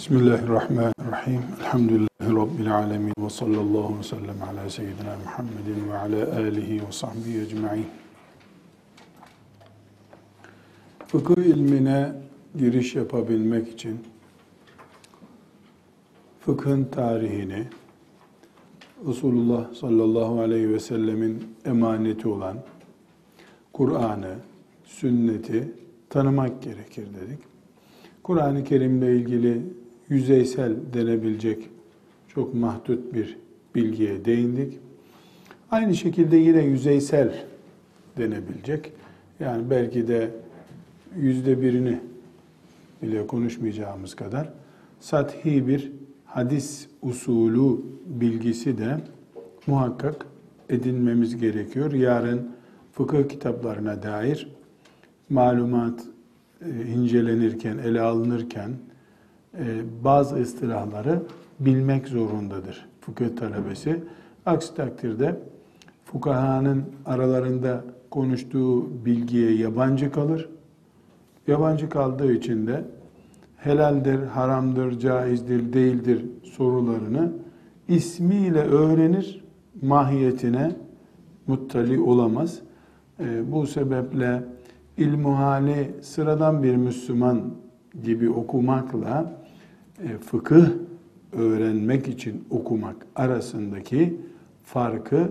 Bismillahirrahmanirrahim. Elhamdülillahi Rabbil alemin. Ve sallallahu ve sellem ala seyyidina Muhammedin ve ala alihi ve sahbihi ecma'in. Fıkıh ilmine giriş yapabilmek için fıkhın tarihini, Resulullah sallallahu aleyhi ve sellemin emaneti olan Kur'an'ı, sünneti tanımak gerekir dedik. Kur'an-ı Kerim'le ilgili yüzeysel denebilecek çok mahdut bir bilgiye değindik. Aynı şekilde yine yüzeysel denebilecek. Yani belki de yüzde birini bile konuşmayacağımız kadar sathi bir hadis usulü bilgisi de muhakkak edinmemiz gerekiyor. Yarın fıkıh kitaplarına dair malumat e, incelenirken, ele alınırken bazı istilahları bilmek zorundadır fıkıh talebesi. Aksi takdirde fukahanın aralarında konuştuğu bilgiye yabancı kalır. Yabancı kaldığı için de helaldir, haramdır, caizdir, değildir sorularını ismiyle öğrenir, mahiyetine muttali olamaz. E, bu sebeple ilmuhali sıradan bir Müslüman gibi okumakla e, fıkıh öğrenmek için okumak arasındaki farkı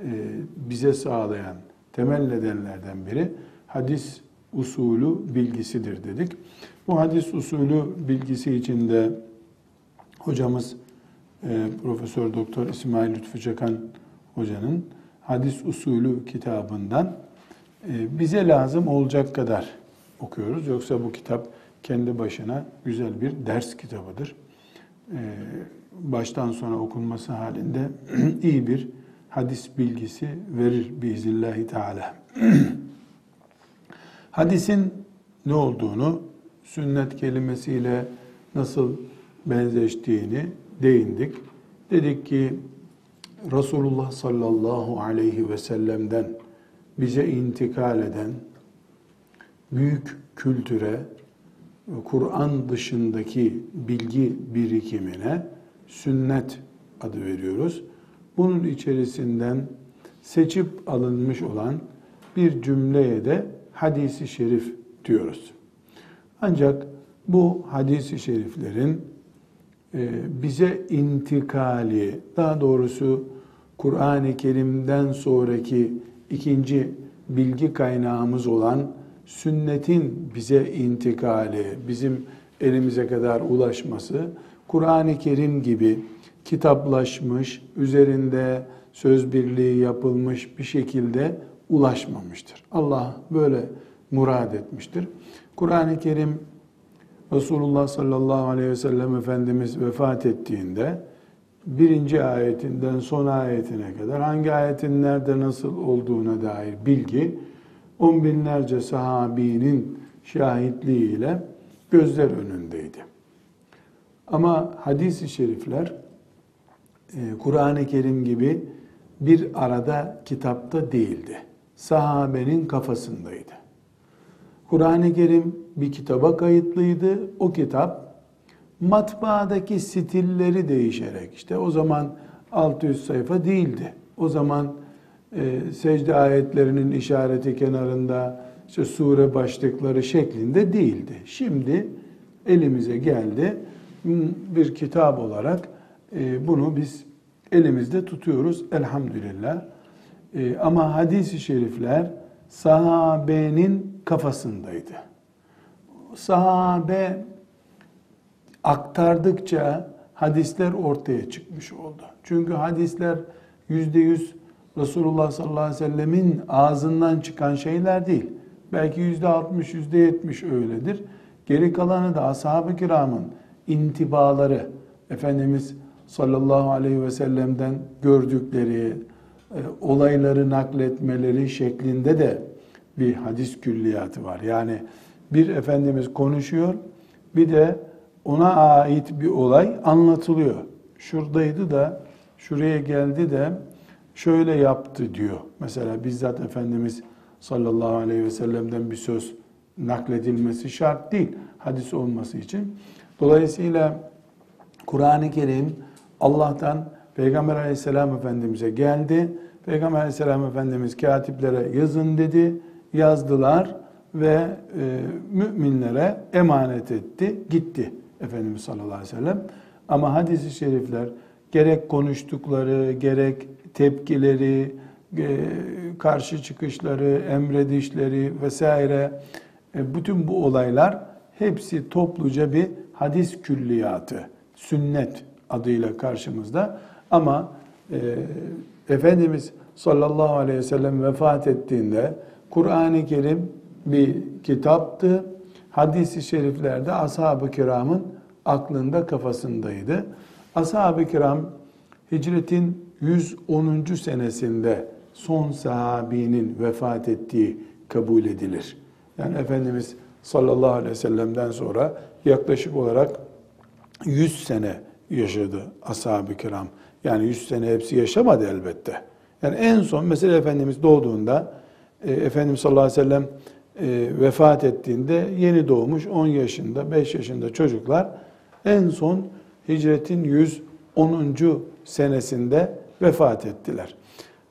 e, bize sağlayan temel nedenlerden biri hadis usulü bilgisidir dedik. Bu hadis usulü bilgisi içinde hocamız e, Profesör Doktor İsmail Lütfü Çakan hocanın hadis usulü kitabından bize lazım olacak kadar okuyoruz. Yoksa bu kitap kendi başına güzel bir ders kitabıdır. Ee, baştan sona okunması halinde iyi bir hadis bilgisi verir biiznillahü teala. Hadisin ne olduğunu, sünnet kelimesiyle nasıl benzeştiğini değindik. Dedik ki Resulullah sallallahu aleyhi ve sellem'den bize intikal eden büyük kültüre, Kur'an dışındaki bilgi birikimine sünnet adı veriyoruz. Bunun içerisinden seçip alınmış olan bir cümleye de hadisi şerif diyoruz. Ancak bu hadisi şeriflerin e, bize intikali, daha doğrusu Kur'an-ı Kerim'den sonraki ikinci bilgi kaynağımız olan sünnetin bize intikali, bizim elimize kadar ulaşması, Kur'an-ı Kerim gibi kitaplaşmış, üzerinde söz birliği yapılmış bir şekilde ulaşmamıştır. Allah böyle murad etmiştir. Kur'an-ı Kerim Resulullah sallallahu aleyhi ve sellem Efendimiz vefat ettiğinde birinci ayetinden son ayetine kadar hangi ayetin nerede nasıl olduğuna dair bilgi on binlerce sahabinin şahitliğiyle gözler önündeydi. Ama hadis-i şerifler e, Kur'an-ı Kerim gibi bir arada kitapta değildi. Sahabenin kafasındaydı. Kur'an-ı Kerim bir kitaba kayıtlıydı. O kitap matbaadaki stilleri değişerek işte o zaman 600 sayfa değildi. O zaman e, secde ayetlerinin işareti kenarında işte sure başlıkları şeklinde değildi. Şimdi elimize geldi bir kitap olarak e, bunu biz elimizde tutuyoruz elhamdülillah. E, ama hadis-i şerifler sahabenin kafasındaydı. Sahabe aktardıkça hadisler ortaya çıkmış oldu. Çünkü hadisler yüzde yüz Resulullah sallallahu aleyhi ve sellemin ağzından çıkan şeyler değil. Belki yüzde altmış, yüzde yetmiş öyledir. Geri kalanı da ashab-ı kiramın intibaları, Efendimiz sallallahu aleyhi ve sellem'den gördükleri, e, olayları nakletmeleri şeklinde de bir hadis külliyatı var. Yani bir Efendimiz konuşuyor, bir de ona ait bir olay anlatılıyor. Şuradaydı da, şuraya geldi de, şöyle yaptı diyor. Mesela bizzat Efendimiz sallallahu aleyhi ve sellem'den bir söz nakledilmesi şart değil hadis olması için. Dolayısıyla Kur'an-ı Kerim Allah'tan Peygamber aleyhisselam efendimize geldi. Peygamber aleyhisselam efendimiz katiplere yazın dedi. Yazdılar ve e, müminlere emanet etti. Gitti Efendimiz sallallahu aleyhi ve sellem. Ama hadis-i şerifler gerek konuştukları, gerek tepkileri, e, karşı çıkışları, emredişleri vesaire e, bütün bu olaylar hepsi topluca bir hadis külliyatı, sünnet adıyla karşımızda. Ama e, Efendimiz sallallahu aleyhi ve sellem vefat ettiğinde Kur'an-ı Kerim bir kitaptı. Hadis-i şeriflerde ashab-ı kiramın aklında kafasındaydı. Ashab-ı kiram hicretin 110. senesinde son sahabinin vefat ettiği kabul edilir. Yani Efendimiz sallallahu aleyhi ve sellem'den sonra yaklaşık olarak 100 sene yaşadı ashab-ı kiram. Yani 100 sene hepsi yaşamadı elbette. Yani en son mesela Efendimiz doğduğunda e, Efendimiz sallallahu aleyhi ve sellem e, vefat ettiğinde yeni doğmuş 10 yaşında 5 yaşında çocuklar en son hicretin 110. senesinde vefat ettiler.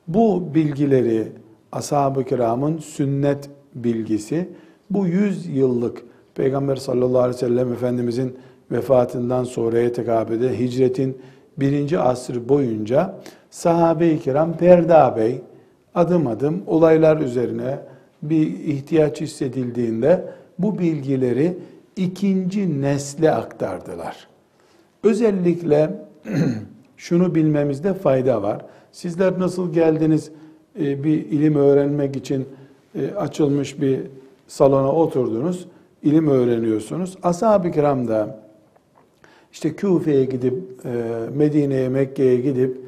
Bu bilgileri ashab-ı kiramın sünnet bilgisi bu 100 yıllık Peygamber sallallahu aleyhi ve sellem Efendimizin vefatından sonraya tekabüde hicretin birinci asır boyunca sahabe-i kiram Perda Bey adım adım olaylar üzerine bir ihtiyaç hissedildiğinde bu bilgileri ikinci nesle aktardılar. Özellikle şunu bilmemizde fayda var. Sizler nasıl geldiniz e, bir ilim öğrenmek için e, açılmış bir salona oturdunuz, ilim öğreniyorsunuz. Ashab-ı kiram da işte Küfe'ye gidip, e, Medine'ye, Mekke'ye gidip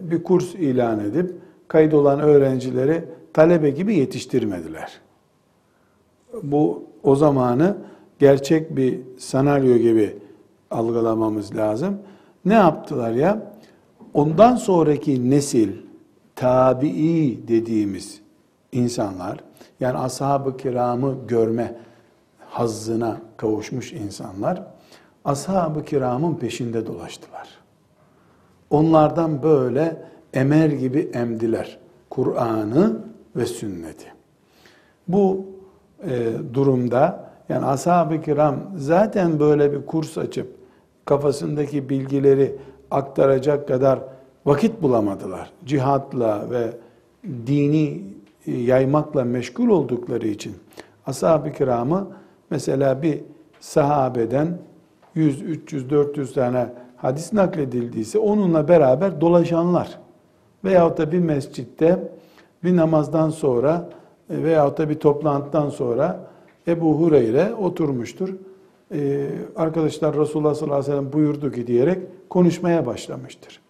bir kurs ilan edip kaydolan öğrencileri talebe gibi yetiştirmediler. Bu o zamanı gerçek bir senaryo gibi algılamamız lazım. Ne yaptılar ya? Ondan sonraki nesil tabii dediğimiz insanlar yani ashab-ı kiramı görme hazzına kavuşmuş insanlar ashab-ı kiramın peşinde dolaştılar. Onlardan böyle emer gibi emdiler Kur'an'ı ve sünneti. Bu e, durumda yani ashab-ı kiram zaten böyle bir kurs açıp kafasındaki bilgileri aktaracak kadar vakit bulamadılar. Cihatla ve dini e, yaymakla meşgul oldukları için ashab-ı kiramı mesela bir sahabeden 100, 300, 400 tane hadis nakledildiyse onunla beraber dolaşanlar veyahut da bir mescitte bir namazdan sonra e, veyahut da bir toplantıdan sonra Ebu Hureyre oturmuştur. Ee, arkadaşlar Resulullah sallallahu aleyhi ve sellem buyurdu ki diyerek konuşmaya başlamıştır.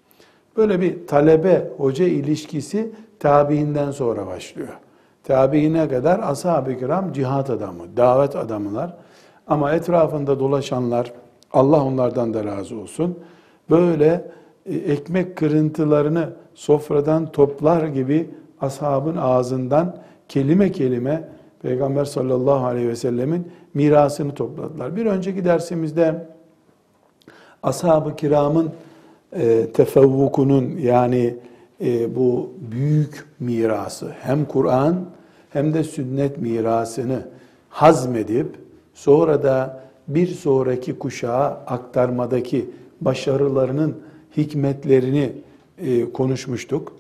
Böyle bir talebe hoca ilişkisi tabiinden sonra başlıyor. Tabiine kadar ashab-ı kiram cihat adamı, davet adamılar. Ama etrafında dolaşanlar, Allah onlardan da razı olsun. Böyle e, ekmek kırıntılarını sofradan toplar gibi ashabın ağzından kelime kelime Peygamber sallallahu aleyhi ve sellemin mirasını topladılar. Bir önceki dersimizde ashab-ı kiramın e, tefevvukunun yani e, bu büyük mirası hem Kur'an hem de sünnet mirasını hazmedip sonra da bir sonraki kuşağa aktarmadaki başarılarının hikmetlerini e, konuşmuştuk.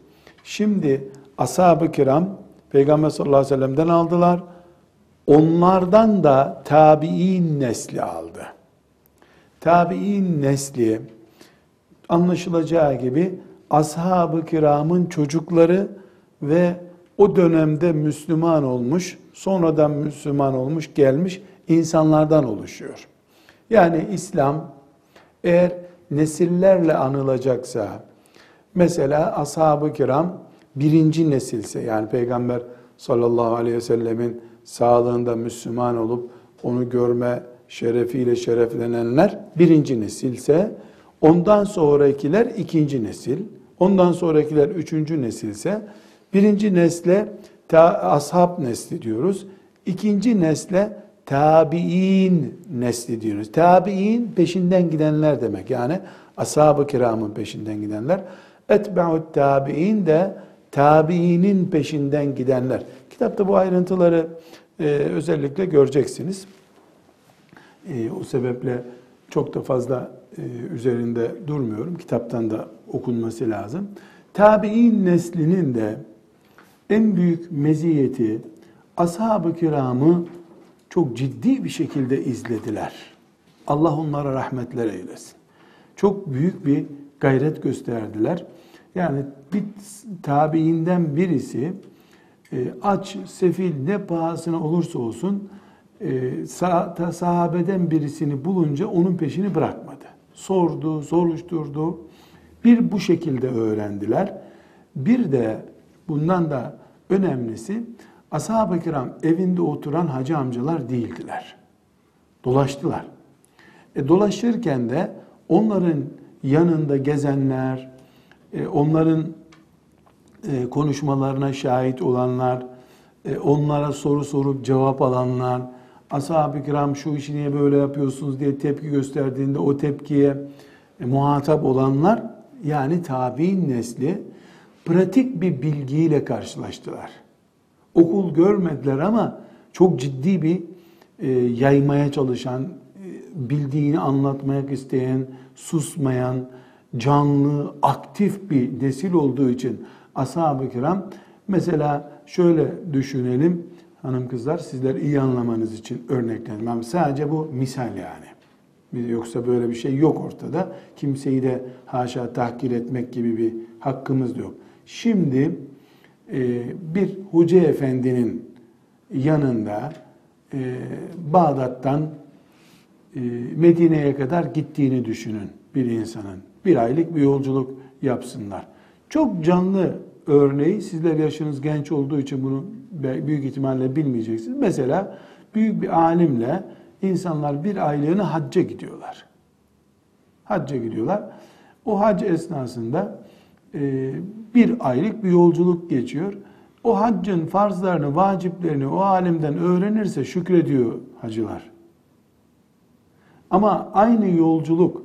Şimdi ashab-ı kiram Peygamber sallallahu aleyhi ve sellem'den aldılar. Onlardan da tabi'in nesli aldı. Tabi'in nesli anlaşılacağı gibi ashab-ı kiramın çocukları ve o dönemde Müslüman olmuş, sonradan Müslüman olmuş, gelmiş insanlardan oluşuyor. Yani İslam eğer nesillerle anılacaksa, mesela ashab-ı kiram birinci nesilse, yani Peygamber sallallahu aleyhi ve sellemin sağlığında Müslüman olup onu görme şerefiyle şereflenenler birinci nesilse, ondan sonrakiler ikinci nesil, ondan sonrakiler üçüncü nesilse, birinci nesle ta, ashab nesli diyoruz, ikinci nesle tabi'in nesli diyoruz. Tabi'in peşinden gidenler demek. Yani ashab-ı kiramın peşinden gidenler. Etbe'ut tabi'in de tabiinin peşinden gidenler. Kitapta bu ayrıntıları e, özellikle göreceksiniz. E, o sebeple çok da fazla e, üzerinde durmuyorum. Kitaptan da okunması lazım. Tabi'in neslinin de en büyük meziyeti ashab-ı kiramı çok ciddi bir şekilde izlediler. Allah onlara rahmetler eylesin. Çok büyük bir gayret gösterdiler. Yani bir tabiinden birisi e, aç, sefil ne pahasına olursa olsun e, sahabeden birisini bulunca onun peşini bırakmadı. Sordu, soruşturdu. Bir bu şekilde öğrendiler. Bir de bundan da önemlisi ashab-ı kiram evinde oturan hacı amcalar değildiler. Dolaştılar. E, dolaşırken de onların yanında gezenler, e, onların e, konuşmalarına şahit olanlar, e, onlara soru sorup cevap alanlar, ashab-ı kiram şu işi niye böyle yapıyorsunuz diye tepki gösterdiğinde o tepkiye muhatap olanlar yani tabi'in nesli pratik bir bilgiyle karşılaştılar. Okul görmediler ama çok ciddi bir e, yaymaya çalışan, e, bildiğini anlatmak isteyen, susmayan, canlı, aktif bir nesil olduğu için ashab-ı kiram mesela şöyle düşünelim hanım kızlar sizler iyi anlamanız için örneklenmem. Sadece bu misal yani. Yoksa böyle bir şey yok ortada. Kimseyi de haşa tahkir etmek gibi bir hakkımız da yok. Şimdi e, bir hoca efendinin yanında e, Bağdat'tan e, Medine'ye kadar gittiğini düşünün bir insanın. Bir aylık bir yolculuk yapsınlar. Çok canlı örneği sizler yaşınız genç olduğu için bunu büyük ihtimalle bilmeyeceksiniz. Mesela büyük bir alimle insanlar bir aylığını hacca gidiyorlar. Hacca gidiyorlar. O hac esnasında e, bir aylık bir yolculuk geçiyor. O haccın farzlarını, vaciplerini o alimden öğrenirse şükrediyor hacılar. Ama aynı yolculuk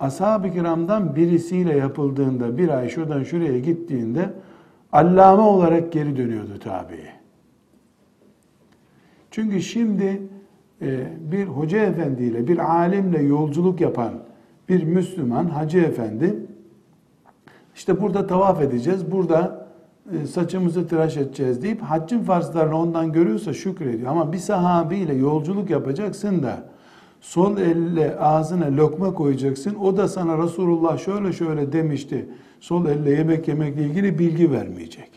ashab-ı kiramdan birisiyle yapıldığında bir ay şuradan şuraya gittiğinde allame olarak geri dönüyordu tabi. Çünkü şimdi e, bir hoca efendiyle, bir alimle yolculuk yapan bir Müslüman, hacı efendi, işte burada tavaf edeceğiz, burada e, saçımızı tıraş edeceğiz deyip haccın farzlarını ondan görüyorsa şükrediyor. Ama bir sahabiyle yolculuk yapacaksın da sol elle ağzına lokma koyacaksın. O da sana Resulullah şöyle şöyle demişti. Sol elle yemek yemekle ilgili bilgi vermeyecek.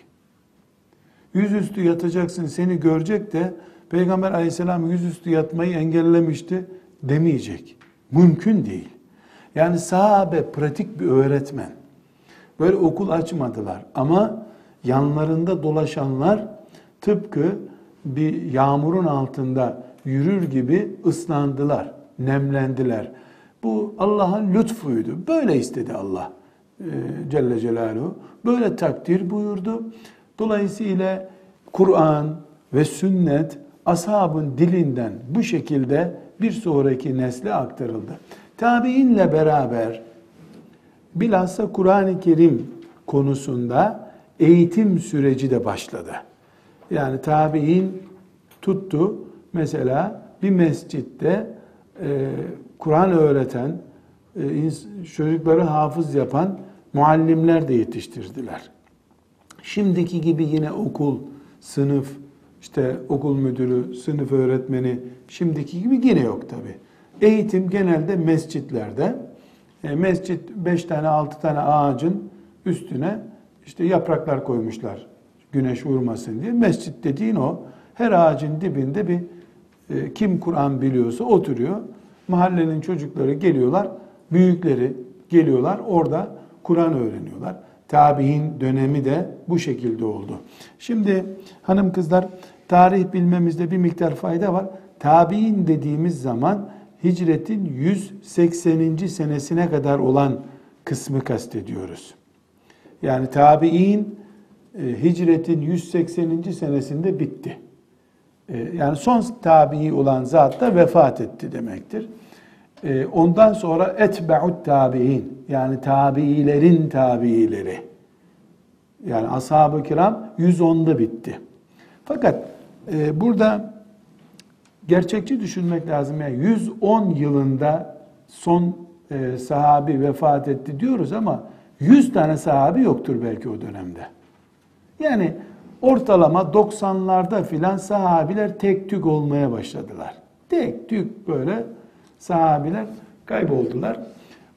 Yüzüstü yatacaksın seni görecek de Peygamber aleyhisselam yüzüstü yatmayı engellemişti demeyecek. Mümkün değil. Yani sahabe pratik bir öğretmen. Böyle okul açmadılar ama yanlarında dolaşanlar tıpkı bir yağmurun altında yürür gibi ıslandılar, nemlendiler. Bu Allah'ın lütfuydu. Böyle istedi Allah Celle Celaluhu. Böyle takdir buyurdu. Dolayısıyla Kur'an ve sünnet ashabın dilinden bu şekilde bir sonraki nesle aktarıldı. Tabiinle beraber bilhassa Kur'an-ı Kerim konusunda eğitim süreci de başladı. Yani tabiin tuttu mesela bir mescitte e, Kur'an öğreten, e, çocukları hafız yapan muallimler de yetiştirdiler. Şimdiki gibi yine okul, sınıf, işte okul müdürü, sınıf öğretmeni şimdiki gibi yine yok tabi. Eğitim genelde mescitlerde. E, mescit beş tane altı tane ağacın üstüne işte yapraklar koymuşlar güneş vurmasın diye. Mescit dediğin o. Her ağacın dibinde bir e, kim Kur'an biliyorsa oturuyor. Mahallenin çocukları geliyorlar, büyükleri geliyorlar orada Kur'an öğreniyorlar. Tabi'in dönemi de bu şekilde oldu. Şimdi hanım kızlar tarih bilmemizde bir miktar fayda var. Tabi'in dediğimiz zaman hicretin 180. senesine kadar olan kısmı kastediyoruz. Yani tabi'in e, hicretin 180. senesinde bitti. E, yani son tabi'i olan zat da vefat etti demektir. E, ondan sonra etbe'ut tabi'in yani tabi'ilerin tabi'ileri. Yani ashab-ı kiram 110'da bitti. Fakat e, burada gerçekçi düşünmek lazım. Yani 110 yılında son e, sahabi vefat etti diyoruz ama 100 tane sahabi yoktur belki o dönemde. Yani ortalama 90'larda filan sahabiler tek tük olmaya başladılar. Tek tük böyle sahabiler kayboldular.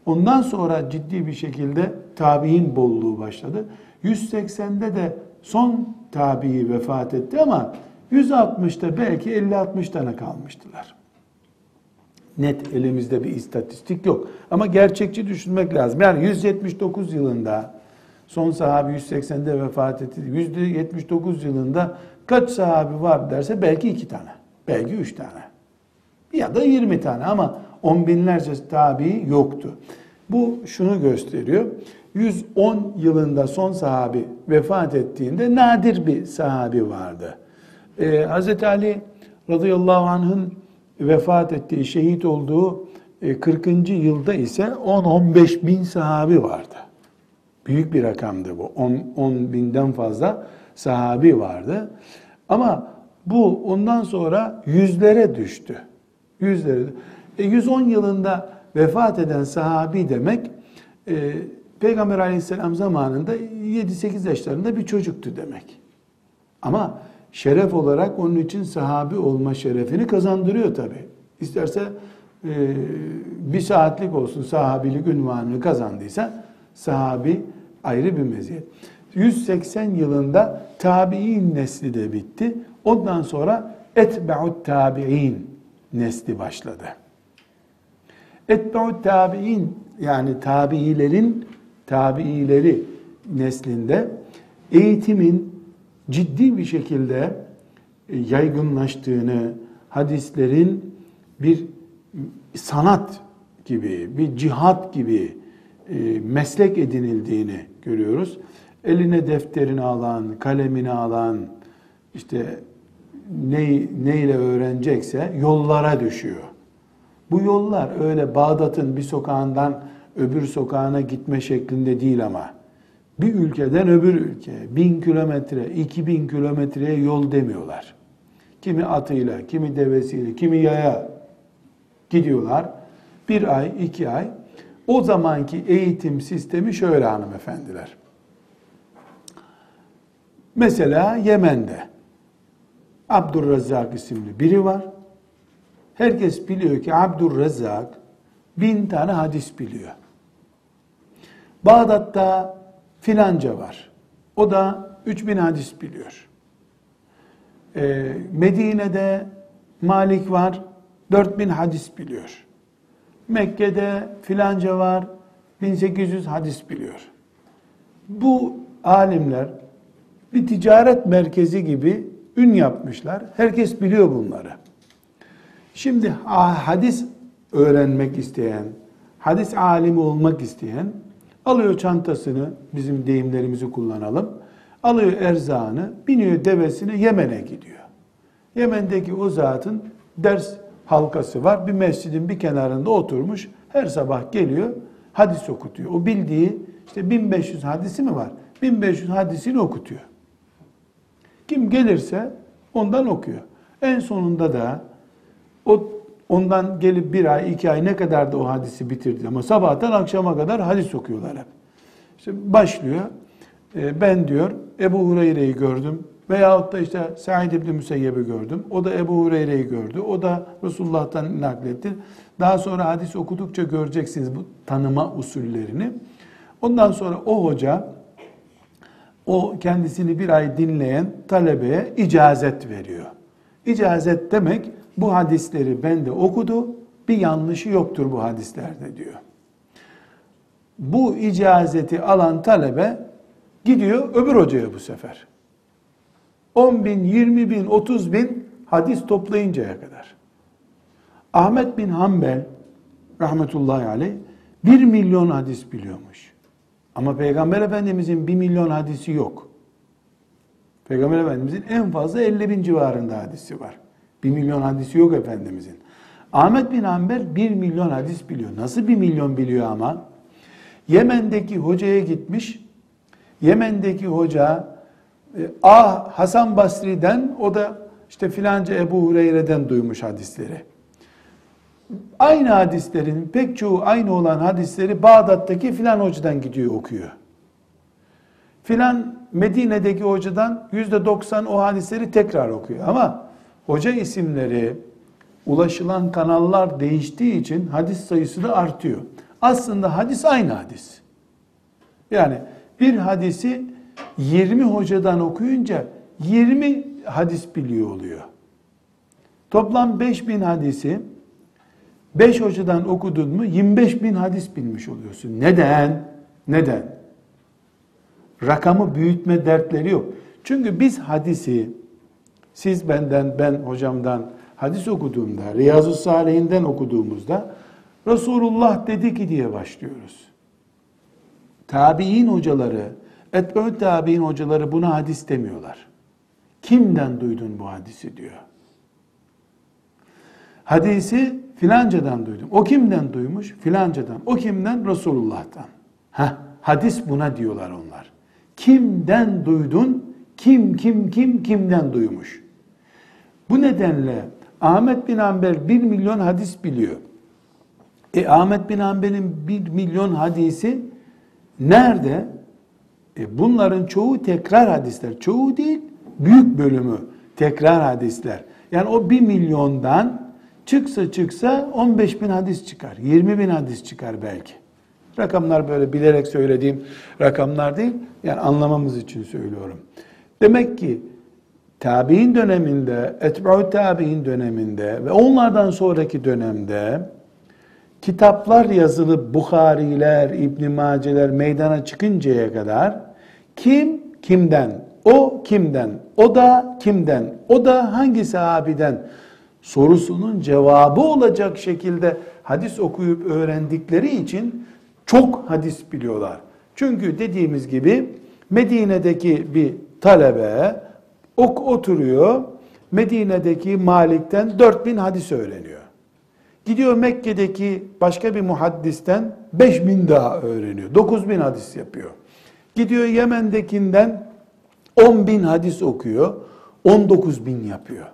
Ondan sonra ciddi bir şekilde tabi'in bolluğu başladı. 180'de de son tabi'i vefat etti ama 160'ta belki 50-60 tane kalmıştılar. Net elimizde bir istatistik yok. Ama gerçekçi düşünmek lazım. Yani 179 yılında son sahabi 180'de vefat etti. 179 yılında kaç sahabi var derse belki iki tane. Belki üç tane. Ya da 20 tane ama on binlerce tabi yoktu. Bu şunu gösteriyor. 110 yılında son sahabi vefat ettiğinde nadir bir sahabi vardı. Ee, Hz. Ali radıyallahu anh'ın vefat ettiği, şehit olduğu 40. E, yılda ise 10-15 bin sahabi vardı. Büyük bir rakamdı bu. 10, 10 binden fazla sahabi vardı. Ama bu ondan sonra yüzlere düştü. Yüzlere. E, 110 yılında vefat eden sahabi demek e, Peygamber aleyhisselam zamanında 7-8 yaşlarında bir çocuktu demek. Ama şeref olarak onun için sahabi olma şerefini kazandırıyor tabi. İsterse e, bir saatlik olsun sahabilik ünvanını kazandıysa sahabi ayrı bir meziyet. 180 yılında tabi'in nesli de bitti. Ondan sonra etbe'ut tabi'in nesli başladı. Etbe'ut tabi'in yani tabi'ilerin tabi'ileri neslinde eğitimin ciddi bir şekilde e, yaygınlaştığını, hadislerin bir sanat gibi, bir cihat gibi e, meslek edinildiğini görüyoruz. Eline defterini alan, kalemini alan, işte ne, neyle öğrenecekse yollara düşüyor. Bu yollar öyle Bağdat'ın bir sokağından öbür sokağına gitme şeklinde değil ama bir ülkeden öbür ülke bin kilometre, iki bin kilometreye yol demiyorlar. Kimi atıyla, kimi devesiyle, kimi yaya gidiyorlar. Bir ay, iki ay. O zamanki eğitim sistemi şöyle hanımefendiler. Mesela Yemen'de Abdurrezzak isimli biri var. Herkes biliyor ki Abdurrezzak bin tane hadis biliyor. Bağdat'ta filanca var. O da 3000 hadis biliyor. Ee, Medine'de Malik var, 4000 hadis biliyor. Mekke'de filanca var, 1800 hadis biliyor. Bu alimler bir ticaret merkezi gibi ün yapmışlar. Herkes biliyor bunları. Şimdi hadis öğrenmek isteyen, hadis alimi olmak isteyen Alıyor çantasını, bizim deyimlerimizi kullanalım. Alıyor erzağını, biniyor devesine Yemen'e gidiyor. Yemen'deki o zatın ders halkası var. Bir mescidin bir kenarında oturmuş. Her sabah geliyor, hadis okutuyor. O bildiği işte 1500 hadisi mi var? 1500 hadisini okutuyor. Kim gelirse ondan okuyor. En sonunda da o Ondan gelip bir ay, iki ay ne kadar da o hadisi bitirdi. Ama sabahtan akşama kadar hadis okuyorlar hep. İşte başlıyor. E, ben diyor Ebu Hureyre'yi gördüm. Veyahut da işte Said İbni Müseyyeb'i gördüm. O da Ebu Hureyre'yi gördü. O da Resulullah'tan nakletti. Daha sonra hadis okudukça göreceksiniz bu tanıma usullerini. Ondan sonra o hoca o kendisini bir ay dinleyen talebeye icazet veriyor. İcazet demek bu hadisleri bende okudu, bir yanlışı yoktur bu hadislerde diyor. Bu icazeti alan talebe gidiyor öbür hocaya bu sefer. 10 bin, 20 bin, 30 bin hadis toplayıncaya kadar. Ahmet bin Hanbel rahmetullahi aleyh 1 milyon hadis biliyormuş. Ama Peygamber Efendimizin 1 milyon hadisi yok. Peygamber Efendimizin en fazla 50 bin civarında hadisi var. Bir milyon hadisi yok Efendimizin. Ahmet bin Hanbel bir milyon hadis biliyor. Nasıl bir milyon biliyor ama? Yemen'deki hocaya gitmiş. Yemen'deki hoca e, Ah Hasan Basri'den o da işte filanca Ebu Hureyre'den duymuş hadisleri. Aynı hadislerin pek çoğu aynı olan hadisleri Bağdat'taki filan hocadan gidiyor okuyor. Filan Medine'deki hocadan yüzde doksan o hadisleri tekrar okuyor. Ama hoca isimleri ulaşılan kanallar değiştiği için hadis sayısı da artıyor. Aslında hadis aynı hadis. Yani bir hadisi 20 hocadan okuyunca 20 hadis biliyor oluyor. Toplam 5000 hadisi 5 hocadan okudun mu 25 bin hadis bilmiş oluyorsun. Neden? Neden? Rakamı büyütme dertleri yok. Çünkü biz hadisi siz benden, ben hocamdan hadis okuduğumda, Riyazu Salihinden okuduğumuzda Resulullah dedi ki diye başlıyoruz. Tabi'in hocaları, etbeü tabi'in hocaları buna hadis demiyorlar. Kimden duydun bu hadisi diyor. Hadisi filancadan duydum. O kimden duymuş? Filancadan. O kimden? Resulullah'tan. Heh, hadis buna diyorlar onlar. Kimden duydun? Kim, kim, kim, kimden duymuş? Bu nedenle Ahmet bin Hanbel bir milyon hadis biliyor. E Ahmet bin Hanbel'in bir milyon hadisi nerede? E bunların çoğu tekrar hadisler. Çoğu değil, büyük bölümü tekrar hadisler. Yani o bir milyondan çıksa çıksa 15 bin hadis çıkar. 20 bin hadis çıkar belki. Rakamlar böyle bilerek söylediğim rakamlar değil. Yani anlamamız için söylüyorum. Demek ki tabi'in döneminde, etba'u tabi'in döneminde ve onlardan sonraki dönemde kitaplar yazılı Bukhariler, İbn Maceler meydana çıkıncaya kadar kim kimden, o kimden, o da kimden, o da hangi sahabiden sorusunun cevabı olacak şekilde hadis okuyup öğrendikleri için çok hadis biliyorlar. Çünkü dediğimiz gibi Medine'deki bir talebe ok oturuyor. Medine'deki Malik'ten 4000 hadis öğreniyor. Gidiyor Mekke'deki başka bir muhaddisten 5000 daha öğreniyor. 9000 hadis yapıyor. Gidiyor Yemen'dekinden 10 bin hadis okuyor. 19 bin yapıyor.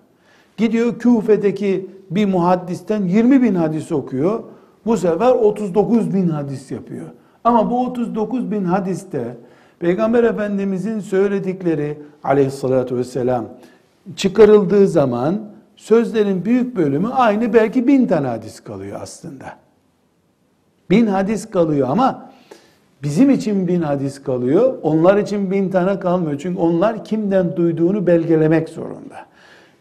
Gidiyor Küfe'deki bir muhaddisten 20 bin hadis okuyor. Bu sefer 39 bin hadis yapıyor. Ama bu 39 bin hadiste Peygamber Efendimizin söyledikleri aleyhissalatü vesselam çıkarıldığı zaman sözlerin büyük bölümü aynı belki bin tane hadis kalıyor aslında. Bin hadis kalıyor ama bizim için bin hadis kalıyor. Onlar için bin tane kalmıyor. Çünkü onlar kimden duyduğunu belgelemek zorunda.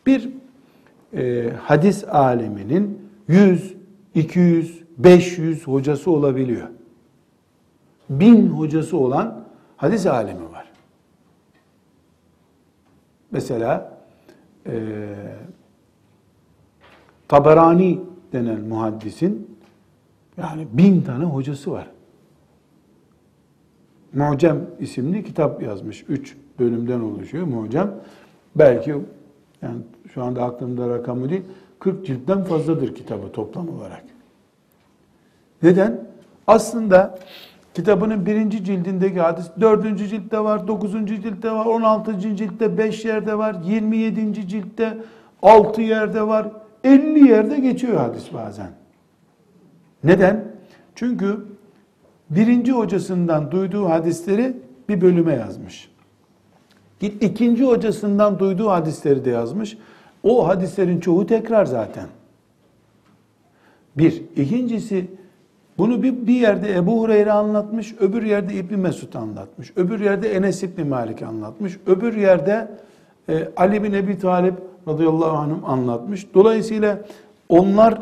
Bir e, hadis aleminin 100, 200, 500 hocası olabiliyor. Bin hocası olan hadis alemi var. Mesela e, Taberani denen muhaddisin yani bin tane hocası var. Mucem isimli kitap yazmış. Üç bölümden oluşuyor Mucem. Belki yani şu anda aklımda rakamı değil, 40 ciltten fazladır kitabı toplam olarak. Neden? Aslında kitabının birinci cildindeki hadis dördüncü ciltte var, dokuzuncu ciltte var, on altıncı ciltte beş yerde var, yirmi yedinci ciltte altı yerde var, elli yerde geçiyor hadis bazen. Neden? Çünkü birinci hocasından duyduğu hadisleri bir bölüme yazmış. Git ikinci hocasından duyduğu hadisleri de yazmış. O hadislerin çoğu tekrar zaten. Bir. ikincisi bunu bir, bir yerde Ebu Hureyre anlatmış, öbür yerde İbni Mesud anlatmış, öbür yerde Enes İbni Malik anlatmış, öbür yerde e, Ali bin Ebi Talip radıyallahu anh anlatmış. Dolayısıyla onlar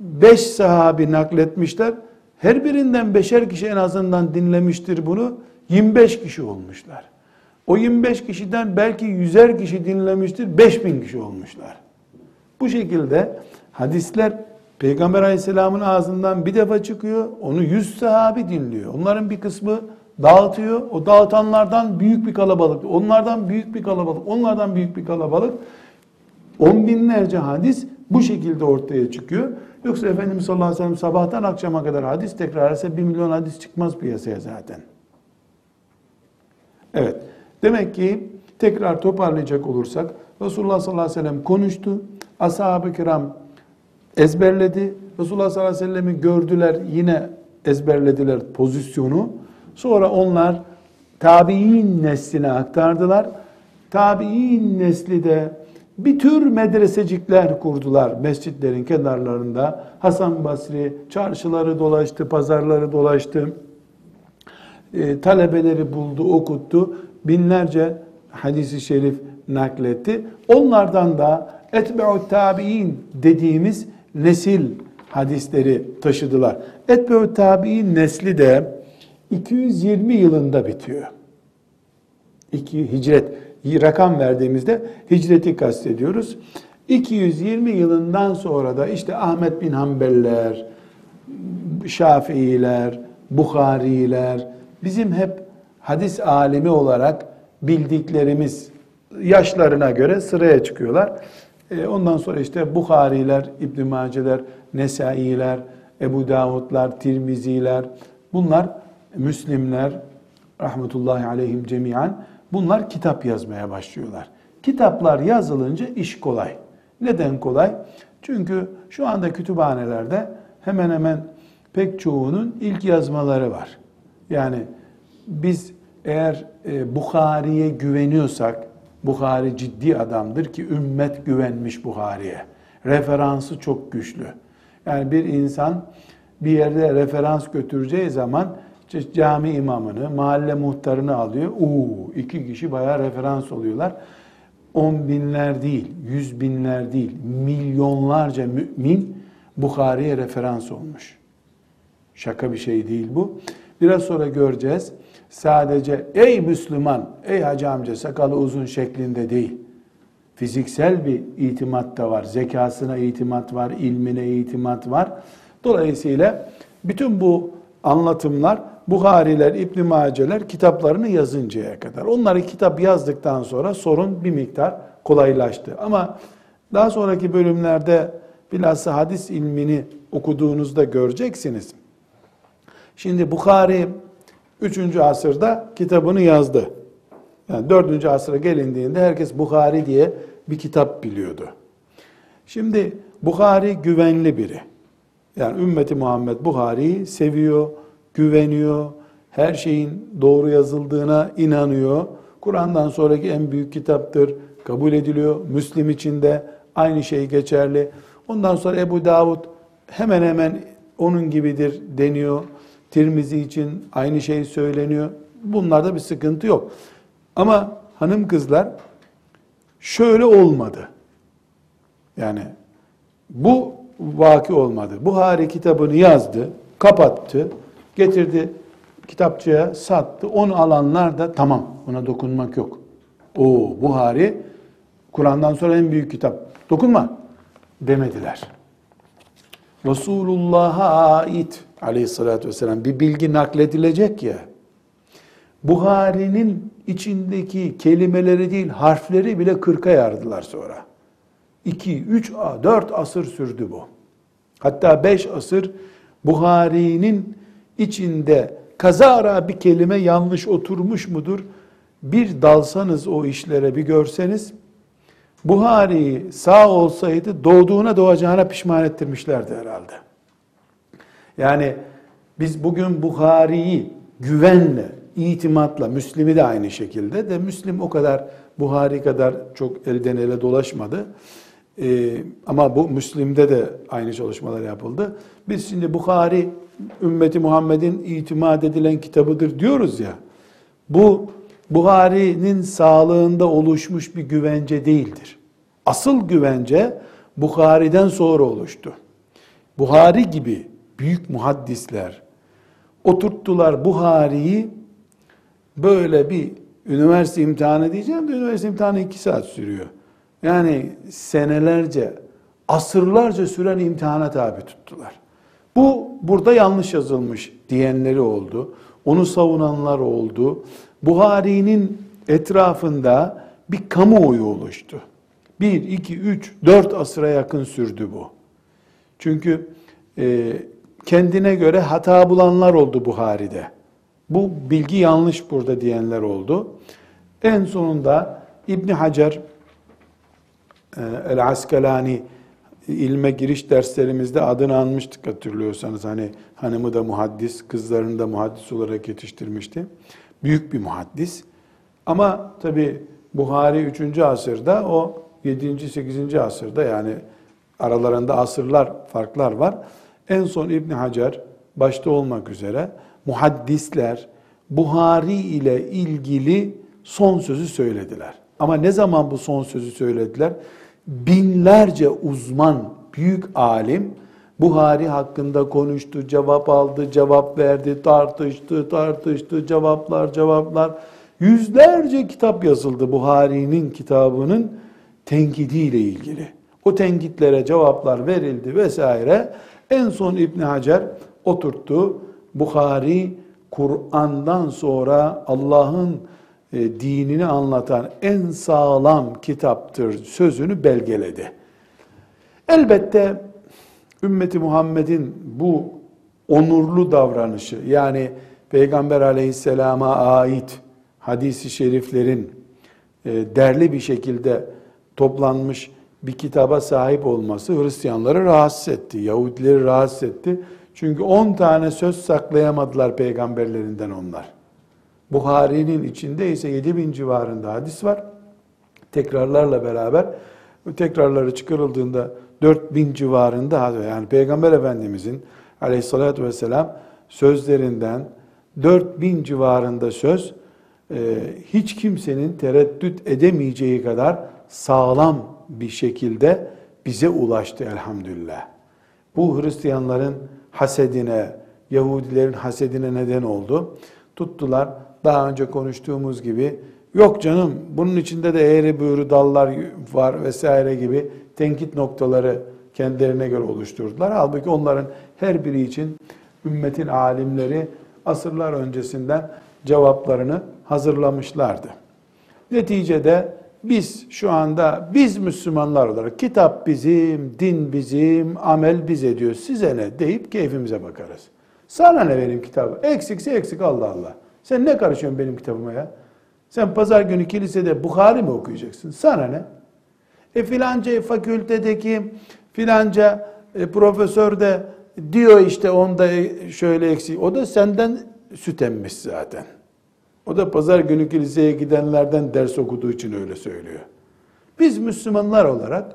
beş sahabi nakletmişler. Her birinden beşer kişi en azından dinlemiştir bunu. 25 kişi olmuşlar. O 25 kişiden belki yüzer kişi dinlemiştir, 5000 kişi olmuşlar. Bu şekilde hadisler Peygamber aleyhisselamın ağzından bir defa çıkıyor, onu 100 sahabi dinliyor. Onların bir kısmı dağıtıyor, o dağıtanlardan büyük bir kalabalık, onlardan büyük bir kalabalık, onlardan büyük bir kalabalık. On binlerce hadis bu şekilde ortaya çıkıyor. Yoksa Efendimiz sallallahu aleyhi ve sellem sabahtan akşama kadar hadis tekrar etse bir milyon hadis çıkmaz piyasaya zaten. Evet. Demek ki tekrar toparlayacak olursak Resulullah sallallahu aleyhi ve sellem konuştu. Ashab-ı kiram ezberledi. Resulullah sallallahu aleyhi ve sellem'i gördüler yine ezberlediler pozisyonu. Sonra onlar tabi'in nesline aktardılar. Tabi'in nesli de bir tür medresecikler kurdular mescitlerin kenarlarında. Hasan Basri çarşıları dolaştı, pazarları dolaştı. E, talebeleri buldu, okuttu. Binlerce hadisi şerif nakletti. Onlardan da etbe'u tabi'in dediğimiz nesil hadisleri taşıdılar. Etbe'u tabi'in nesli de 220 yılında bitiyor. İki hicret rakam verdiğimizde hicreti kastediyoruz. 220 yılından sonra da işte Ahmet bin Hanbeliler, Şafiiler, Bukhariler, bizim hep hadis alimi olarak bildiklerimiz yaşlarına göre sıraya çıkıyorlar. E, ondan sonra işte Bukhariler, İbn Maceler, Nesailer, Ebu Davudlar, Tirmiziler, bunlar Müslimler, rahmetullahi aleyhim cemiyen, bunlar kitap yazmaya başlıyorlar. Kitaplar yazılınca iş kolay. Neden kolay? Çünkü şu anda kütüphanelerde hemen hemen pek çoğunun ilk yazmaları var. Yani biz eğer e, Bukhari'ye güveniyorsak, Bukhari ciddi adamdır ki ümmet güvenmiş Bukhari'ye. Referansı çok güçlü. Yani bir insan bir yerde referans götüreceği zaman cami imamını, mahalle muhtarını alıyor. Uuu iki kişi bayağı referans oluyorlar. On binler değil, yüz binler değil, milyonlarca mümin Bukhari'ye referans olmuş. Şaka bir şey değil bu. Biraz sonra göreceğiz. Sadece ey Müslüman, ey hacı amca sakalı uzun şeklinde değil. Fiziksel bir itimat da var. Zekasına itimat var, ilmine itimat var. Dolayısıyla bütün bu anlatımlar Buhariler, İbn Maceler kitaplarını yazıncaya kadar. Onları kitap yazdıktan sonra sorun bir miktar kolaylaştı. Ama daha sonraki bölümlerde bilhassa hadis ilmini okuduğunuzda göreceksiniz. Şimdi Bukhari 3. asırda kitabını yazdı. Yani 4. asıra gelindiğinde herkes Bukhari diye bir kitap biliyordu. Şimdi Bukhari güvenli biri. Yani ümmeti Muhammed Bukhari'yi seviyor, güveniyor, her şeyin doğru yazıldığına inanıyor. Kur'an'dan sonraki en büyük kitaptır, kabul ediliyor. Müslim için de aynı şey geçerli. Ondan sonra Ebu Davud hemen hemen onun gibidir deniyor. Tirmizi için aynı şey söyleniyor. Bunlarda bir sıkıntı yok. Ama hanım kızlar şöyle olmadı. Yani bu vaki olmadı. Buhari kitabını yazdı, kapattı, getirdi kitapçıya sattı. Onu alanlar da tamam ona dokunmak yok. O Buhari Kur'an'dan sonra en büyük kitap. Dokunma demediler. Resulullah'a ait aleyhissalatü vesselam bir bilgi nakledilecek ya. Buhari'nin içindeki kelimeleri değil harfleri bile kırka yardılar sonra. 2, 3, 4 asır sürdü bu. Hatta 5 asır Buhari'nin içinde kazara bir kelime yanlış oturmuş mudur? Bir dalsanız o işlere bir görseniz Buhari sağ olsaydı doğduğuna doğacağına pişman ettirmişlerdi herhalde. Yani biz bugün Buhari'yi güvenle, itimatla, Müslim'i de aynı şekilde de Müslim o kadar Buhari kadar çok elden ele dolaşmadı. Ee, ama bu Müslim'de de aynı çalışmalar yapıldı. Biz şimdi Bukhari ümmeti Muhammed'in itimat edilen kitabıdır diyoruz ya. Bu Buhari'nin sağlığında oluşmuş bir güvence değildir. Asıl güvence Bukhari'den sonra oluştu. Buhari gibi büyük muhaddisler oturttular Buhari'yi böyle bir üniversite imtihanı diyeceğim de üniversite imtihanı iki saat sürüyor. Yani senelerce, asırlarca süren imtihana tabi tuttular. Bu burada yanlış yazılmış diyenleri oldu. Onu savunanlar oldu. Buhari'nin etrafında bir kamuoyu oluştu. Bir, iki, üç, dört asıra yakın sürdü bu. Çünkü e, kendine göre hata bulanlar oldu Buhari'de. Bu bilgi yanlış burada diyenler oldu. En sonunda İbn Hacer e, El Askalani ilme giriş derslerimizde adını anmıştık hatırlıyorsanız. Hani hanımı da muhaddis, kızlarını da muhaddis olarak yetiştirmişti. Büyük bir muhaddis. Ama tabi Buhari 3. asırda o 7. 8. asırda yani aralarında asırlar farklar var. En son İbn Hacer başta olmak üzere muhaddisler Buhari ile ilgili son sözü söylediler. Ama ne zaman bu son sözü söylediler? Binlerce uzman, büyük alim Buhari hakkında konuştu, cevap aldı, cevap verdi, tartıştı, tartıştı, cevaplar, cevaplar. Yüzlerce kitap yazıldı Buhari'nin kitabının tenkidiyle ilgili. O tenkitlere cevaplar verildi vesaire. En son İbn Hacer oturttu. Buhari Kur'an'dan sonra Allah'ın e, dinini anlatan en sağlam kitaptır sözünü belgeledi. Elbette ümmeti Muhammed'in bu onurlu davranışı yani Peygamber aleyhisselama ait hadisi şeriflerin e, derli bir şekilde toplanmış bir kitaba sahip olması Hristiyanları rahatsız etti, Yahudileri rahatsız etti. Çünkü 10 tane söz saklayamadılar peygamberlerinden onlar. Buhari'nin içinde ise 7 bin civarında hadis var. Tekrarlarla beraber tekrarları çıkarıldığında 4 bin civarında yani Peygamber Efendimizin aleyhissalatü vesselam sözlerinden 4 bin civarında söz e, hiç kimsenin tereddüt edemeyeceği kadar sağlam bir şekilde bize ulaştı elhamdülillah. Bu Hristiyanların hasedine, Yahudilerin hasedine neden oldu. Tuttular daha önce konuştuğumuz gibi yok canım bunun içinde de eğri büğrü dallar var vesaire gibi tenkit noktaları kendilerine göre oluşturdular. Halbuki onların her biri için ümmetin alimleri asırlar öncesinden cevaplarını hazırlamışlardı. Neticede biz şu anda biz Müslümanlar olarak kitap bizim, din bizim, amel biz ediyor. Size ne deyip keyfimize bakarız. Sana ne benim kitabım? Eksikse eksik Allah Allah. Sen ne karışıyorsun benim kitabıma ya? Sen pazar günü kilisede Bukhari mi okuyacaksın? Sana ne? E filanca fakültedeki filanca e, profesör de diyor işte onda şöyle eksik. O da senden süt emmiş zaten. O da pazar günü kiliseye gidenlerden ders okuduğu için öyle söylüyor. Biz Müslümanlar olarak,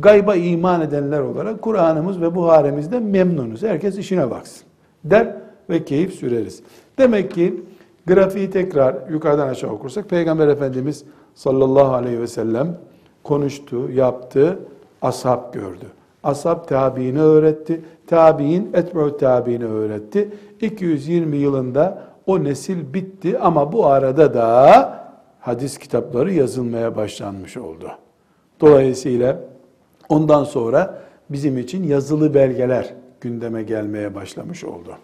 gayba iman edenler olarak Kur'an'ımız ve Buharemizden memnunuz. Herkes işine baksın der ve keyif süreriz. Demek ki grafiği tekrar yukarıdan aşağı okursak Peygamber Efendimiz sallallahu aleyhi ve sellem konuştu, yaptı, ashab gördü. Ashab tabiini öğretti. Tabiin etme'u tabiini öğretti. 220 yılında o nesil bitti ama bu arada da hadis kitapları yazılmaya başlanmış oldu. Dolayısıyla ondan sonra bizim için yazılı belgeler gündeme gelmeye başlamış oldu.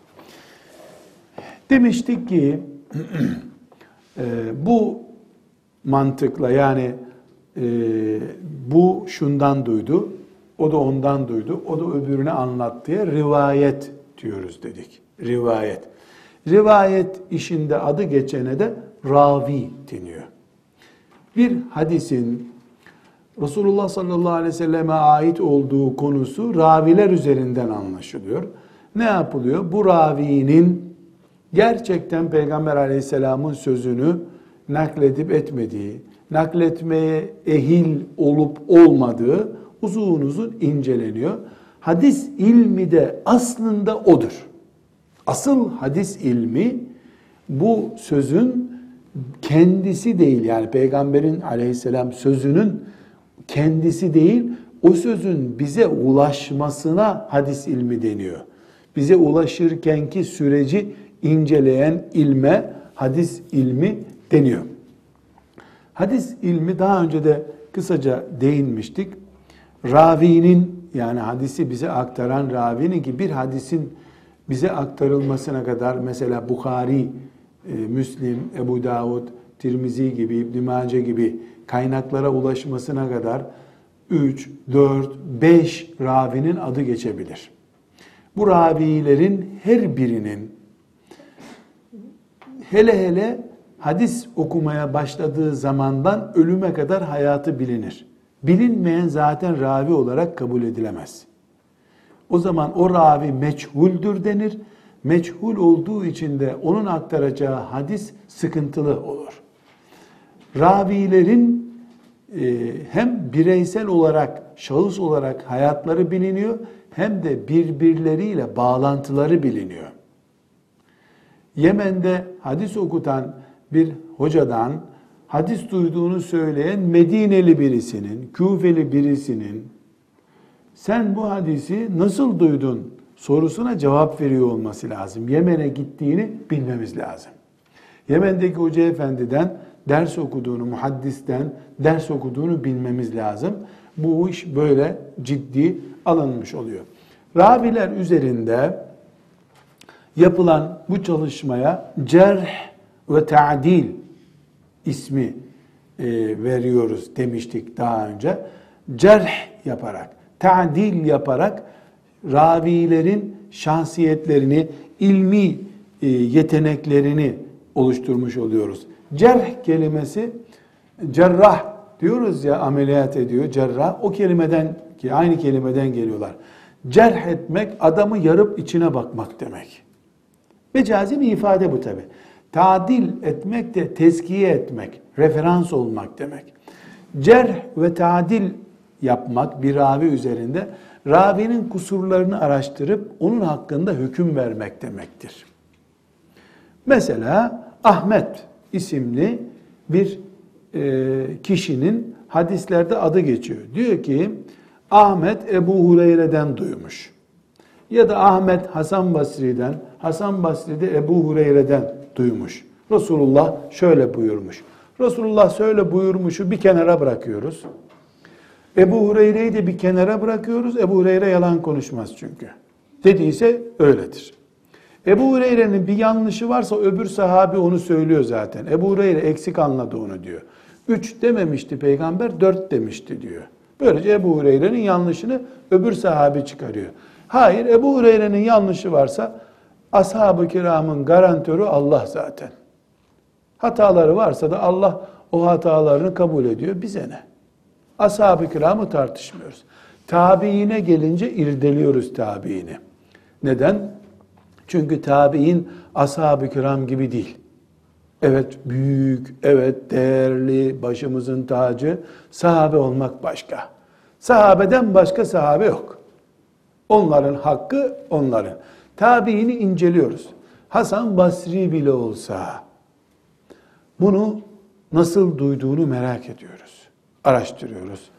Demiştik ki e, bu mantıkla yani e, bu şundan duydu, o da ondan duydu, o da öbürüne anlattığı rivayet diyoruz dedik. Rivayet. Rivayet işinde adı geçene de ravi deniyor. Bir hadisin Resulullah sallallahu aleyhi ve selleme ait olduğu konusu raviler üzerinden anlaşılıyor. Ne yapılıyor? Bu ravinin gerçekten Peygamber aleyhisselamın sözünü nakledip etmediği, nakletmeye ehil olup olmadığı uzun uzun inceleniyor. Hadis ilmi de aslında odur. Asıl hadis ilmi bu sözün kendisi değil yani peygamberin aleyhisselam sözünün kendisi değil o sözün bize ulaşmasına hadis ilmi deniyor. Bize ulaşırkenki süreci inceleyen ilme hadis ilmi deniyor. Hadis ilmi daha önce de kısaca değinmiştik. Ravinin yani hadisi bize aktaran ravinin ki bir hadisin bize aktarılmasına kadar mesela Bukhari, e, Müslim, Ebu Davud, Tirmizi gibi, İbn Mace gibi kaynaklara ulaşmasına kadar 3, 4, 5 ravinin adı geçebilir. Bu ravilerin her birinin hele hele hadis okumaya başladığı zamandan ölüme kadar hayatı bilinir. Bilinmeyen zaten ravi olarak kabul edilemez. O zaman o ravi meçhuldür denir. Meçhul olduğu için de onun aktaracağı hadis sıkıntılı olur. Ravilerin e, hem bireysel olarak, şahıs olarak hayatları biliniyor hem de birbirleriyle bağlantıları biliniyor. Yemen'de hadis okutan bir hocadan hadis duyduğunu söyleyen Medineli birisinin, Küfeli birisinin sen bu hadisi nasıl duydun sorusuna cevap veriyor olması lazım. Yemen'e gittiğini bilmemiz lazım. Yemen'deki hoca efendiden ders okuduğunu, muhaddisten ders okuduğunu bilmemiz lazım. Bu iş böyle ciddi alınmış oluyor. Raviler üzerinde yapılan bu çalışmaya cerh ve ta'dil ismi e, veriyoruz demiştik daha önce. Cerh yaparak, ta'dil yaparak ravilerin şahsiyetlerini, ilmi e, yeteneklerini oluşturmuş oluyoruz. Cerh kelimesi cerrah diyoruz ya ameliyat ediyor cerrah o kelimeden ki aynı kelimeden geliyorlar. Cerh etmek adamı yarıp içine bakmak demek. Mecazi bir ifade bu tabi. Tadil etmek de tezkiye etmek, referans olmak demek. Cerh ve tadil yapmak bir ravi üzerinde ravinin kusurlarını araştırıp onun hakkında hüküm vermek demektir. Mesela Ahmet isimli bir e, kişinin hadislerde adı geçiyor. Diyor ki Ahmet Ebu Hureyre'den duymuş. Ya da Ahmet Hasan Basri'den, Hasan Basri de Ebu Hureyre'den duymuş. Resulullah şöyle buyurmuş. Resulullah şöyle buyurmuşu bir kenara bırakıyoruz. Ebu Hureyre'yi de bir kenara bırakıyoruz. Ebu Hureyre yalan konuşmaz çünkü. Dediyse öyledir. Ebu Hureyre'nin bir yanlışı varsa öbür sahabi onu söylüyor zaten. Ebu Hureyre eksik anladı onu diyor. Üç dememişti peygamber, dört demişti diyor. Böylece Ebu Hureyre'nin yanlışını öbür sahabi çıkarıyor. Hayır, Ebu Hureyre'nin yanlışı varsa ashab-ı kiramın garantörü Allah zaten. Hataları varsa da Allah o hatalarını kabul ediyor. Bize ne? Ashab-ı kiramı tartışmıyoruz. Tabiine gelince irdeliyoruz tabiini. Neden? Çünkü tabi'in ashab-ı kiram gibi değil. Evet büyük, evet değerli, başımızın tacı. Sahabe olmak başka. Sahabeden başka sahabe yok. Onların hakkı onların. Tabiini inceliyoruz. Hasan Basri bile olsa bunu nasıl duyduğunu merak ediyoruz. Araştırıyoruz.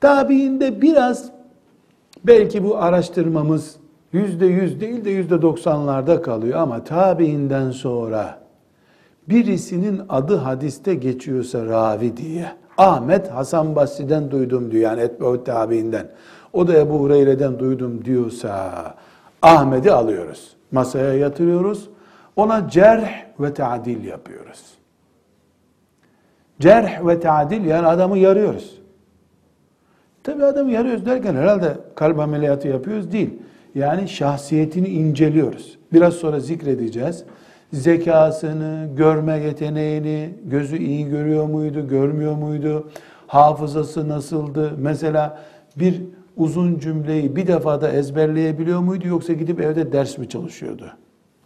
Tabiinde biraz belki bu araştırmamız yüzde yüz değil de yüzde doksanlarda kalıyor ama tabiinden sonra birisinin adı hadiste geçiyorsa ravi diye Ahmet Hasan Basri'den duydum diyor yani Etbeut tabiinden. O da Ebu Hureyre'den duydum diyorsa Ahmet'i alıyoruz. Masaya yatırıyoruz. Ona cerh ve tadil yapıyoruz. Cerh ve tadil yani adamı yarıyoruz. Tabi adamı yarıyoruz derken herhalde kalp ameliyatı yapıyoruz değil. Yani şahsiyetini inceliyoruz. Biraz sonra zikredeceğiz. Zekasını, görme yeteneğini, gözü iyi görüyor muydu, görmüyor muydu? Hafızası nasıldı? Mesela bir uzun cümleyi bir defada ezberleyebiliyor muydu yoksa gidip evde ders mi çalışıyordu?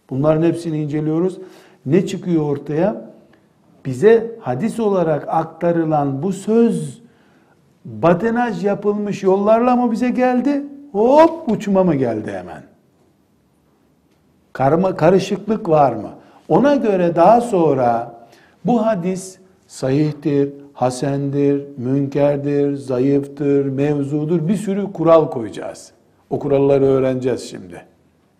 Bunların hepsini inceliyoruz. Ne çıkıyor ortaya? Bize hadis olarak aktarılan bu söz batenaj yapılmış yollarla mı bize geldi? Hop uçma mı geldi hemen? Karma, karışıklık var mı? Ona göre daha sonra bu hadis sahihtir, hasendir, münkerdir, zayıftır, mevzudur bir sürü kural koyacağız. O kuralları öğreneceğiz şimdi.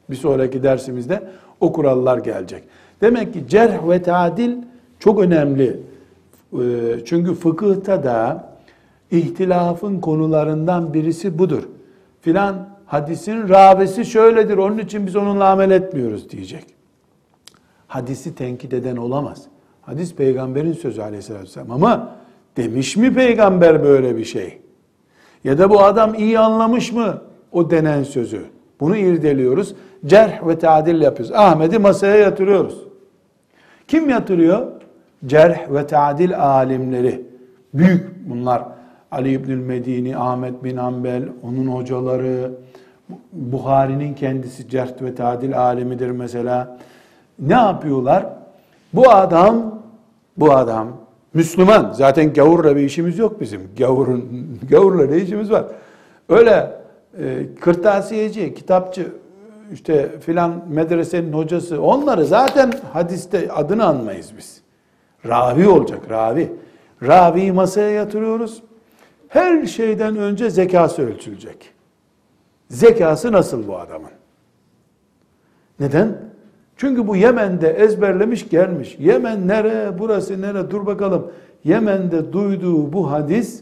Bir sonraki dersimizde o kurallar gelecek. Demek ki cerh ve tadil çok önemli. Ee, çünkü fıkıhta da ihtilafın konularından birisi budur. Filan hadisin ravisi şöyledir onun için biz onunla amel etmiyoruz diyecek. Hadisi tenkit eden olamaz. Hadis peygamberin sözü aleyhissalatü vesselam ama Demiş mi peygamber böyle bir şey? Ya da bu adam iyi anlamış mı o denen sözü? Bunu irdeliyoruz. Cerh ve tadil yapıyoruz. Ahmet'i masaya yatırıyoruz. Kim yatırıyor? Cerh ve tadil alimleri. Büyük bunlar. Ali İbnül Medini, Ahmet bin Ambel, onun hocaları, Buhari'nin kendisi cerh ve tadil alimidir mesela. Ne yapıyorlar? Bu adam, bu adam Müslüman. Zaten gavurla bir işimiz yok bizim. Gavurun, gavurla ne işimiz var? Öyle e, kırtasiyeci, kitapçı, işte filan medresenin hocası onları zaten hadiste adını anmayız biz. Ravi olacak, ravi. Raviyi masaya yatırıyoruz. Her şeyden önce zekası ölçülecek. Zekası nasıl bu adamın? Neden? Çünkü bu Yemen'de ezberlemiş gelmiş. Yemen nere, burası nere dur bakalım. Yemen'de duyduğu bu hadis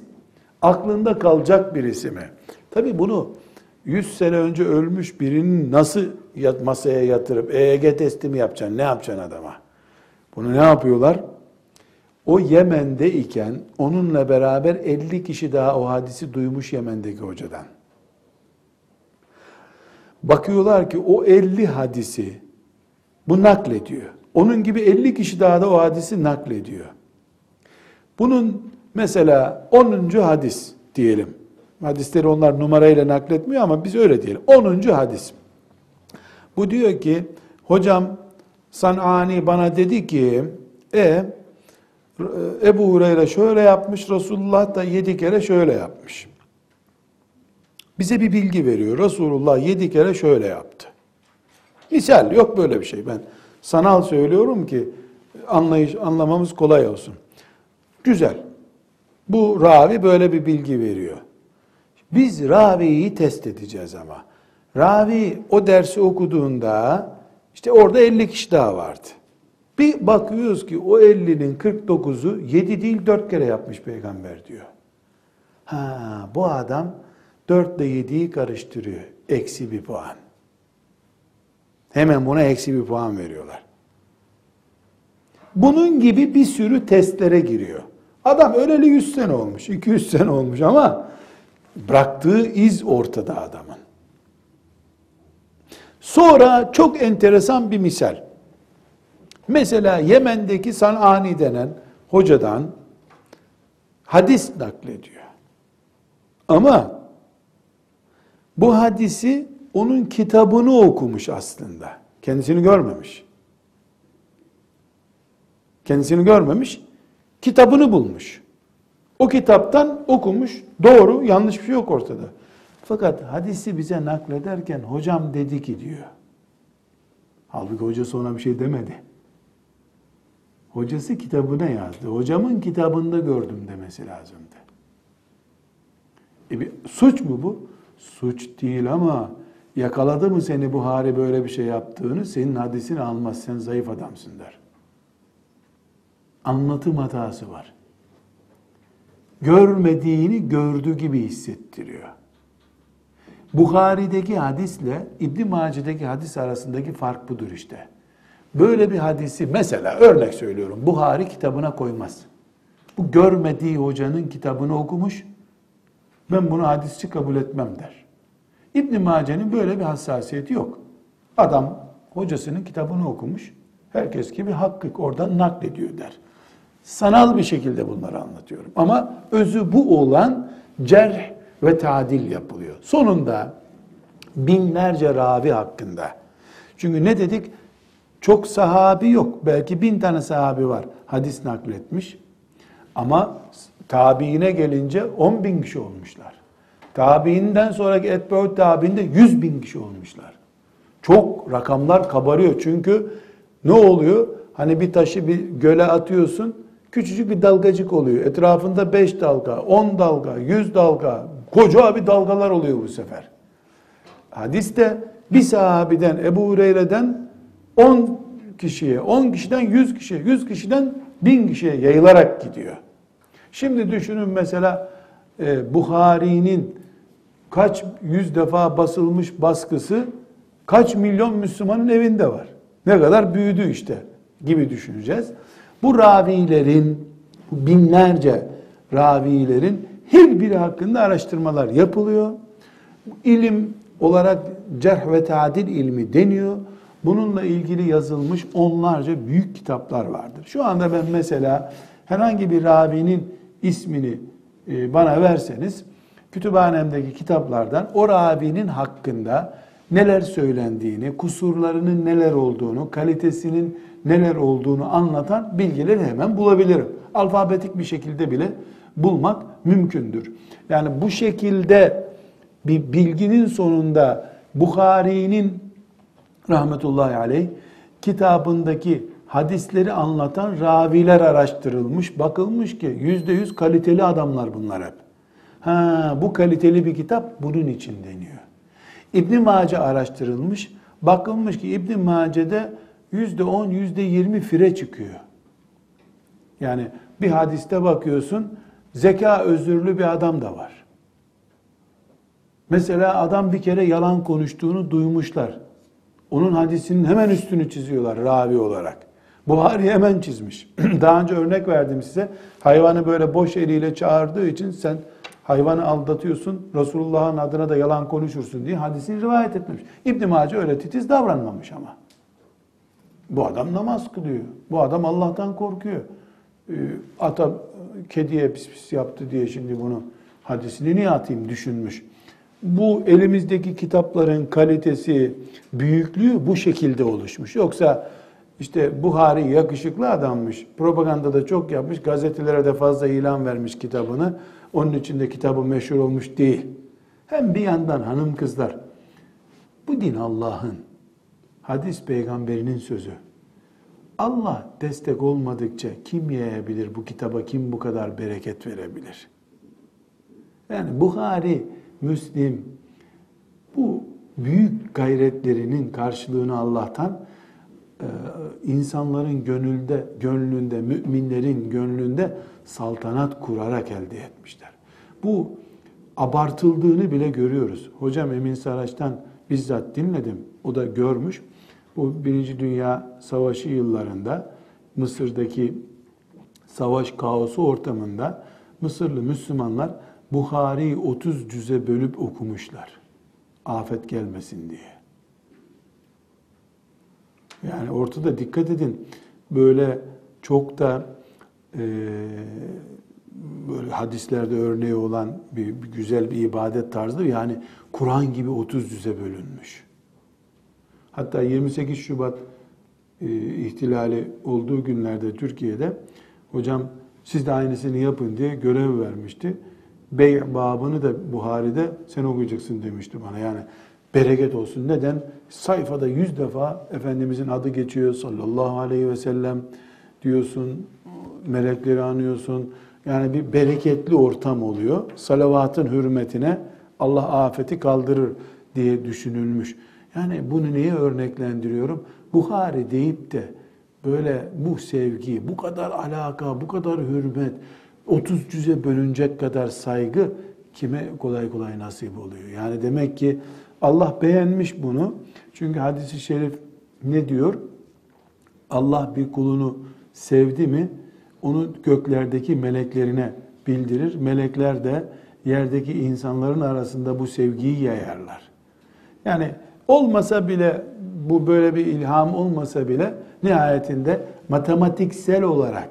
aklında kalacak birisi mi? Tabi bunu 100 sene önce ölmüş birinin nasıl masaya yatırıp EEG testi mi yapacaksın? Ne yapacaksın adama? Bunu ne yapıyorlar? O Yemen'de iken onunla beraber 50 kişi daha o hadisi duymuş Yemen'deki hocadan. Bakıyorlar ki o 50 hadisi bu naklediyor. Onun gibi 50 kişi daha da o hadisi naklediyor. Bunun mesela 10. hadis diyelim. Hadisleri onlar numarayla nakletmiyor ama biz öyle diyelim. 10. hadis. Bu diyor ki hocam Sanani bana dedi ki e Ebu Hureyre şöyle yapmış, Resulullah da yedi kere şöyle yapmış. Bize bir bilgi veriyor. Resulullah yedi kere şöyle yaptı. Misal yok böyle bir şey. Ben sanal söylüyorum ki anlayış anlamamız kolay olsun. Güzel. Bu ravi böyle bir bilgi veriyor. Biz raviyi test edeceğiz ama. Ravi o dersi okuduğunda işte orada 50 kişi daha vardı. Bir bakıyoruz ki o 50'nin 49'u 7 değil 4 kere yapmış peygamber diyor. Ha bu adam 4 ile 7'yi karıştırıyor. Eksi bir puan. Hemen buna eksi bir puan veriyorlar. Bunun gibi bir sürü testlere giriyor. Adam öleli 100 sene olmuş, 200 sene olmuş ama bıraktığı iz ortada adamın. Sonra çok enteresan bir misal. Mesela Yemen'deki Sanani denen hocadan hadis naklediyor. Ama bu hadisi onun kitabını okumuş aslında. Kendisini görmemiş. Kendisini görmemiş, kitabını bulmuş. O kitaptan okumuş, doğru, yanlış bir şey yok ortada. Fakat hadisi bize naklederken hocam dedi ki diyor. Halbuki hocası ona bir şey demedi. Hocası kitabına yazdı. Hocamın kitabında gördüm demesi lazımdı. E bir, suç mu bu? Suç değil ama yakaladı mı seni Buhari böyle bir şey yaptığını senin hadisini almaz. Sen zayıf adamsın der. Anlatım hatası var. Görmediğini gördüğü gibi hissettiriyor. Bukhari'deki hadisle İbn Mace'deki hadis arasındaki fark budur işte. Böyle bir hadisi mesela örnek söylüyorum Buhari kitabına koymaz. Bu görmediği hocanın kitabını okumuş. Ben bunu hadisçi kabul etmem der. İbn Mace'nin böyle bir hassasiyeti yok. Adam hocasının kitabını okumuş. Herkes gibi hakkı oradan naklediyor der. Sanal bir şekilde bunları anlatıyorum. Ama özü bu olan cerh ve tadil yapılıyor. Sonunda binlerce ravi hakkında. Çünkü ne dedik? Çok sahabi yok. Belki bin tane sahabi var. Hadis nakletmiş. Ama tabiine gelince on bin kişi olmuşlar. Tabiinden sonraki etbeut tabiinde yüz bin kişi olmuşlar. Çok rakamlar kabarıyor. Çünkü ne oluyor? Hani bir taşı bir göle atıyorsun. Küçücük bir dalgacık oluyor. Etrafında beş dalga, on dalga, yüz dalga. Koca bir dalgalar oluyor bu sefer. Hadiste bir sahabiden Ebu Hureyre'den 10 kişiye, 10 kişiden 100 kişiye, 100 kişiden 1000 kişiye yayılarak gidiyor. Şimdi düşünün mesela e, Buhari'nin kaç yüz defa basılmış baskısı kaç milyon Müslümanın evinde var. Ne kadar büyüdü işte gibi düşüneceğiz. Bu ravilerin binlerce ravilerin her biri hakkında araştırmalar yapılıyor. İlim olarak cerh ve tadil ilmi deniyor. Bununla ilgili yazılmış onlarca büyük kitaplar vardır. Şu anda ben mesela herhangi bir ravinin ismini e, bana verseniz kütüphanemdeki kitaplardan o ravinin hakkında neler söylendiğini, kusurlarının neler olduğunu, kalitesinin neler olduğunu anlatan bilgileri hemen bulabilirim. Alfabetik bir şekilde bile bulmak mümkündür. Yani bu şekilde bir bilginin sonunda Bukhari'nin rahmetullahi aleyh kitabındaki hadisleri anlatan raviler araştırılmış. Bakılmış ki yüzde yüz kaliteli adamlar bunlar hep. Ha, bu kaliteli bir kitap bunun için deniyor. İbn Mace araştırılmış. Bakılmış ki İbn Mace'de yüzde on, yüzde yirmi fire çıkıyor. Yani bir hadiste bakıyorsun zeka özürlü bir adam da var. Mesela adam bir kere yalan konuştuğunu duymuşlar. Onun hadisinin hemen üstünü çiziyorlar ravi olarak. Buhari hemen çizmiş. Daha önce örnek verdim size. Hayvanı böyle boş eliyle çağırdığı için sen hayvanı aldatıyorsun, Resulullah'ın adına da yalan konuşursun diye hadisini rivayet etmemiş. İbn Mace öyle titiz davranmamış ama. Bu adam namaz kılıyor. Bu adam Allah'tan korkuyor. Ee, ata kediye pis pis yaptı diye şimdi bunu hadisini niye atayım düşünmüş. Bu elimizdeki kitapların kalitesi, büyüklüğü bu şekilde oluşmuş. Yoksa işte Buhari yakışıklı adammış, propaganda da çok yapmış, gazetelere de fazla ilan vermiş kitabını. Onun için de kitabı meşhur olmuş değil. Hem bir yandan hanım kızlar, bu din Allah'ın, hadis peygamberinin sözü. Allah destek olmadıkça kim yayabilir bu kitaba, kim bu kadar bereket verebilir? Yani Buhari, Müslim bu büyük gayretlerinin karşılığını Allah'tan insanların gönülde, gönlünde, müminlerin gönlünde saltanat kurarak elde etmişler. Bu abartıldığını bile görüyoruz. Hocam Emin Saraç'tan bizzat dinledim. O da görmüş. Bu Birinci Dünya Savaşı yıllarında Mısır'daki savaş kaosu ortamında Mısırlı Müslümanlar Buhari 30 cüze bölüp okumuşlar. Afet gelmesin diye. Yani ortada dikkat edin. Böyle çok da e, böyle hadislerde örneği olan bir, bir güzel bir ibadet tarzıdır. Yani Kur'an gibi 30 cüze bölünmüş. Hatta 28 Şubat e, ihtilali olduğu günlerde Türkiye'de hocam siz de aynısını yapın diye görev vermişti. Bey babını da Buhari'de sen okuyacaksın demişti bana. Yani bereket olsun. Neden? Sayfada yüz defa Efendimizin adı geçiyor sallallahu aleyhi ve sellem diyorsun, melekleri anıyorsun. Yani bir bereketli ortam oluyor. Salavatın hürmetine Allah afeti kaldırır diye düşünülmüş. Yani bunu niye örneklendiriyorum? Buhari deyip de böyle bu sevgi, bu kadar alaka, bu kadar hürmet, 30 cüze bölünecek kadar saygı kime kolay kolay nasip oluyor? Yani demek ki Allah beğenmiş bunu. Çünkü hadisi şerif ne diyor? Allah bir kulunu sevdi mi onu göklerdeki meleklerine bildirir. Melekler de yerdeki insanların arasında bu sevgiyi yayarlar. Yani olmasa bile bu böyle bir ilham olmasa bile nihayetinde matematiksel olarak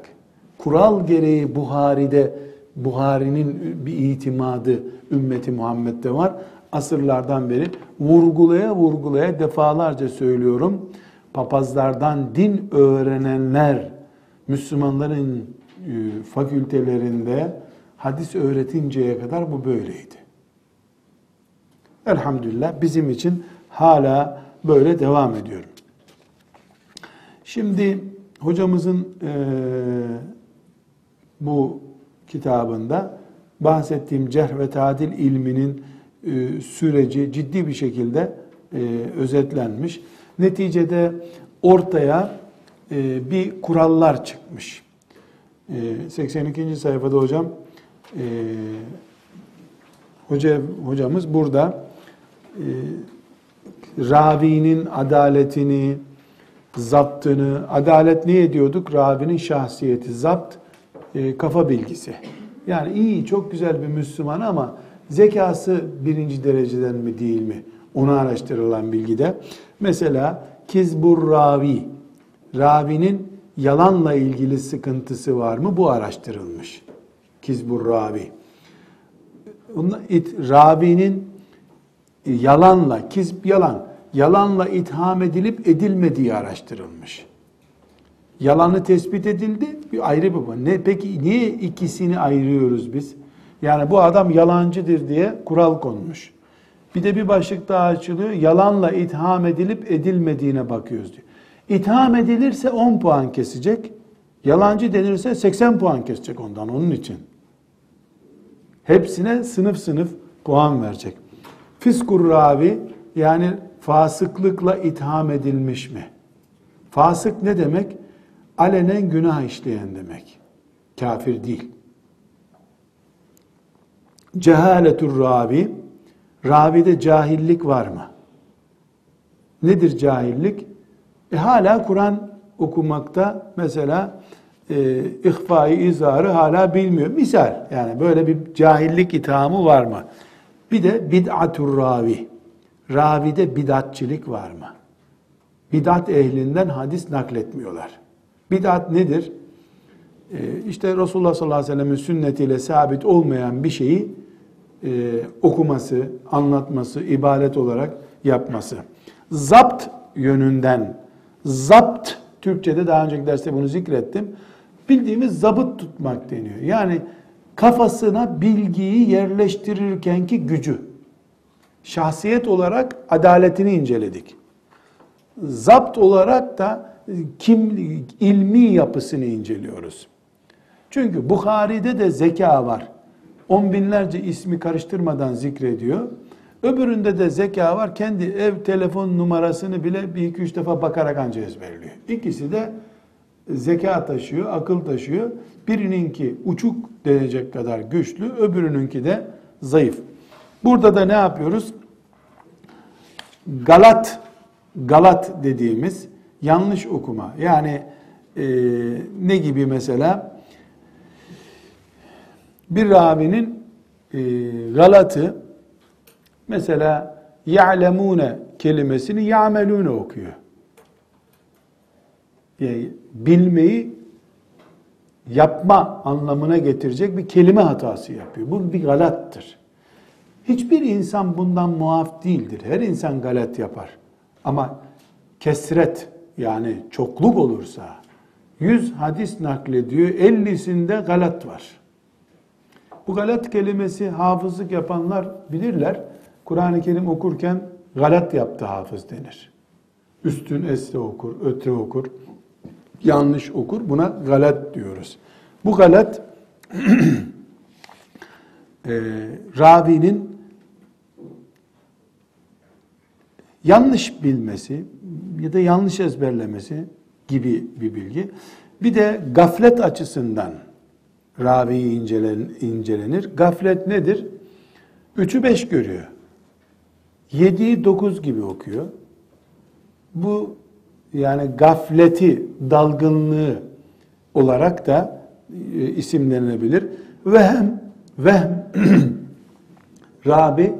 kural gereği Buhari'de Buhari'nin bir itimadı ümmeti Muhammed'de var. Asırlardan beri vurgulaya vurgulaya defalarca söylüyorum. Papazlardan din öğrenenler Müslümanların e, fakültelerinde hadis öğretinceye kadar bu böyleydi. Elhamdülillah bizim için hala böyle devam ediyor. Şimdi hocamızın e, bu kitabında bahsettiğim cerh ve tadil ilminin e, süreci ciddi bir şekilde e, özetlenmiş. Neticede ortaya e, bir kurallar çıkmış. E, 82. sayfada hocam hoca hocamız burada ravinin adaletini, zaptını, adalet ne ediyorduk? Ravinin şahsiyeti, zapt kafa bilgisi. Yani iyi, çok güzel bir Müslüman ama zekası birinci dereceden mi değil mi? Onu araştırılan bilgide. Mesela kizbur ravi, ravinin yalanla ilgili sıkıntısı var mı? Bu araştırılmış. Kizbur ravi. Ravinin yalanla, kizb yalan, yalanla itham edilip edilmediği araştırılmış. Yalanı tespit edildi, bir ayrı bir. Ne, peki niye ikisini ayırıyoruz biz? Yani bu adam yalancıdır diye kural konmuş. Bir de bir başlık daha açılıyor. Yalanla itham edilip edilmediğine bakıyoruz diyor. İtham edilirse 10 puan kesecek. Yalancı denirse 80 puan kesecek ondan onun için. Hepsine sınıf sınıf puan verecek. Fiskur ravi yani fasıklıkla itham edilmiş mi? Fasık ne demek? Alenen günah işleyen demek. Kafir değil. Cehaletur ravi Ravide cahillik var mı? Nedir cahillik? E hala Kur'an okumakta mesela e, ihfai izarı hala bilmiyor. Misal yani böyle bir cahillik ithamı var mı? Bir de bid'atur ravi. Ravide bidatçilik var mı? Bidat ehlinden hadis nakletmiyorlar. Bidat nedir? Ee, işte Resulullah sallallahu aleyhi ve sellem'in sünnetiyle sabit olmayan bir şeyi e, okuması, anlatması, ibadet olarak yapması. Zapt yönünden, zapt, Türkçe'de daha önceki derste bunu zikrettim. Bildiğimiz zabıt tutmak deniyor. Yani kafasına bilgiyi yerleştirirkenki gücü. Şahsiyet olarak adaletini inceledik. Zapt olarak da kim ilmi yapısını inceliyoruz. Çünkü Bukhari'de de zeka var. On binlerce ismi karıştırmadan zikrediyor. Öbüründe de zeka var. Kendi ev telefon numarasını bile bir iki üç defa bakarak anca ezberliyor. İkisi de zeka taşıyor, akıl taşıyor. Birininki uçuk denecek kadar güçlü, öbürününki de zayıf. Burada da ne yapıyoruz? Galat, galat dediğimiz yanlış okuma. Yani e, ne gibi mesela? Bir ravinin e, galatı mesela ya'lemune kelimesini ya'melune okuyor. Yani bilmeyi yapma anlamına getirecek bir kelime hatası yapıyor. Bu bir galattır. Hiçbir insan bundan muaf değildir. Her insan galat yapar. Ama kesret yani çokluk olursa 100 hadis naklediyor, 50'sinde galat var. Bu galat kelimesi hafızlık yapanlar bilirler. Kur'an-ı Kerim okurken galat yaptı hafız denir. Üstün esre okur, ötre okur, yanlış okur. Buna galat diyoruz. Bu galat e, ravinin yanlış bilmesi ya da yanlış ezberlemesi gibi bir bilgi. Bir de gaflet açısından ravi incelenir. Gaflet nedir? Üçü beş görüyor. Yediği dokuz gibi okuyor. Bu yani gafleti, dalgınlığı olarak da e, isimlenilebilir. Vehem, vehm, Rabi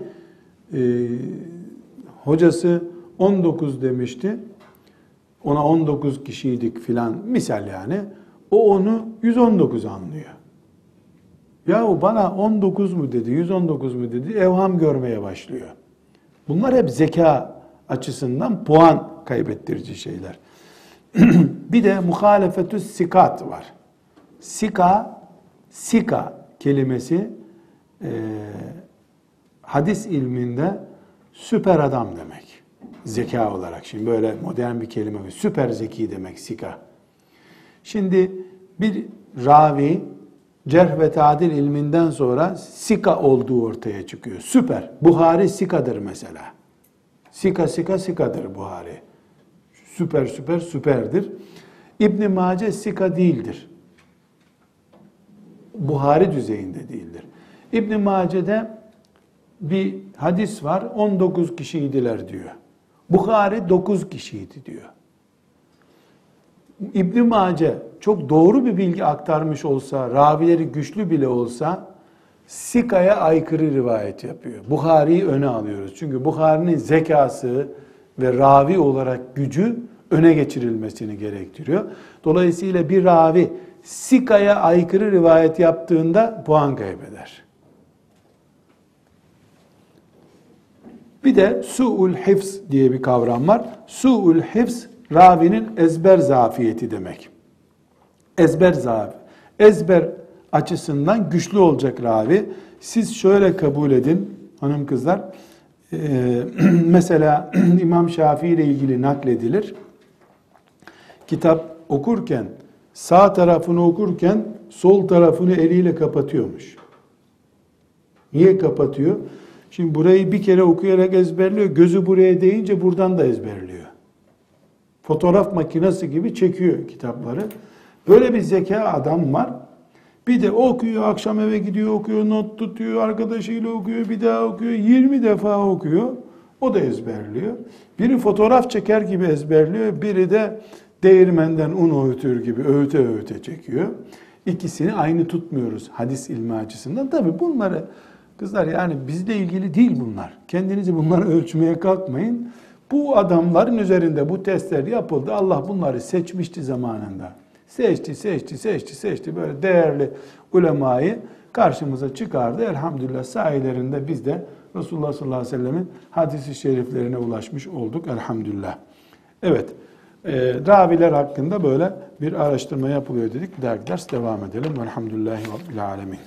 e, hocası 19 demişti. Ona 19 kişiydik filan misal yani. O onu 119 anlıyor. Ya bana 19 mu dedi, 119 mu dedi, evham görmeye başlıyor. Bunlar hep zeka açısından puan kaybettirici şeyler. bir de muhalefetü sikat var. Sika, sika kelimesi e, hadis ilminde süper adam demek. Zeka olarak. Şimdi böyle modern bir kelime. Süper zeki demek sika. Şimdi bir ravi cerh ve tadil ilminden sonra sika olduğu ortaya çıkıyor. Süper. Buhari sikadır mesela. Sika sika sikadır Buhari. Süper süper süperdir. İbn Mace sika değildir. Buhari düzeyinde değildir. İbn Mace'de bir hadis var 19 kişiydiler diyor. Buhari 9 kişiydi diyor. İbn Mace çok doğru bir bilgi aktarmış olsa, ravileri güçlü bile olsa Sika'ya aykırı rivayet yapıyor. Bukhari'yi öne alıyoruz. Çünkü Bukhari'nin zekası ve ravi olarak gücü öne geçirilmesini gerektiriyor. Dolayısıyla bir ravi Sika'ya aykırı rivayet yaptığında puan kaybeder. Bir de su'ul hifz diye bir kavram var. Su'ul hifz ravinin ezber zafiyeti demek. Ezber zaaf. Ezber açısından güçlü olacak ravi. Siz şöyle kabul edin hanım kızlar. Ee, mesela İmam Şafii ile ilgili nakledilir. Kitap okurken sağ tarafını okurken sol tarafını eliyle kapatıyormuş. Niye kapatıyor? Şimdi burayı bir kere okuyarak ezberliyor. Gözü buraya değince buradan da ezberliyor. Fotoğraf makinesi gibi çekiyor kitapları. Böyle bir zeka adam var. Bir de okuyor, akşam eve gidiyor, okuyor, not tutuyor, arkadaşıyla okuyor, bir daha okuyor, 20 defa okuyor. O da ezberliyor. Biri fotoğraf çeker gibi ezberliyor, biri de değirmenden un öğütür gibi öğüte öğüte çekiyor. İkisini aynı tutmuyoruz hadis ilmi açısından. Tabi bunları kızlar yani bizle ilgili değil bunlar. Kendinizi bunları ölçmeye kalkmayın. Bu adamların üzerinde bu testler yapıldı. Allah bunları seçmişti zamanında. Seçti, seçti, seçti, seçti. Böyle değerli ulemayı karşımıza çıkardı. Elhamdülillah sayelerinde biz de Resulullah sallallahu aleyhi ve sellemin hadisi şeriflerine ulaşmış olduk. Elhamdülillah. Evet. E, raviler hakkında böyle bir araştırma yapılıyor dedik. Ders devam edelim. Velhamdülillahi Rabbil Alemin.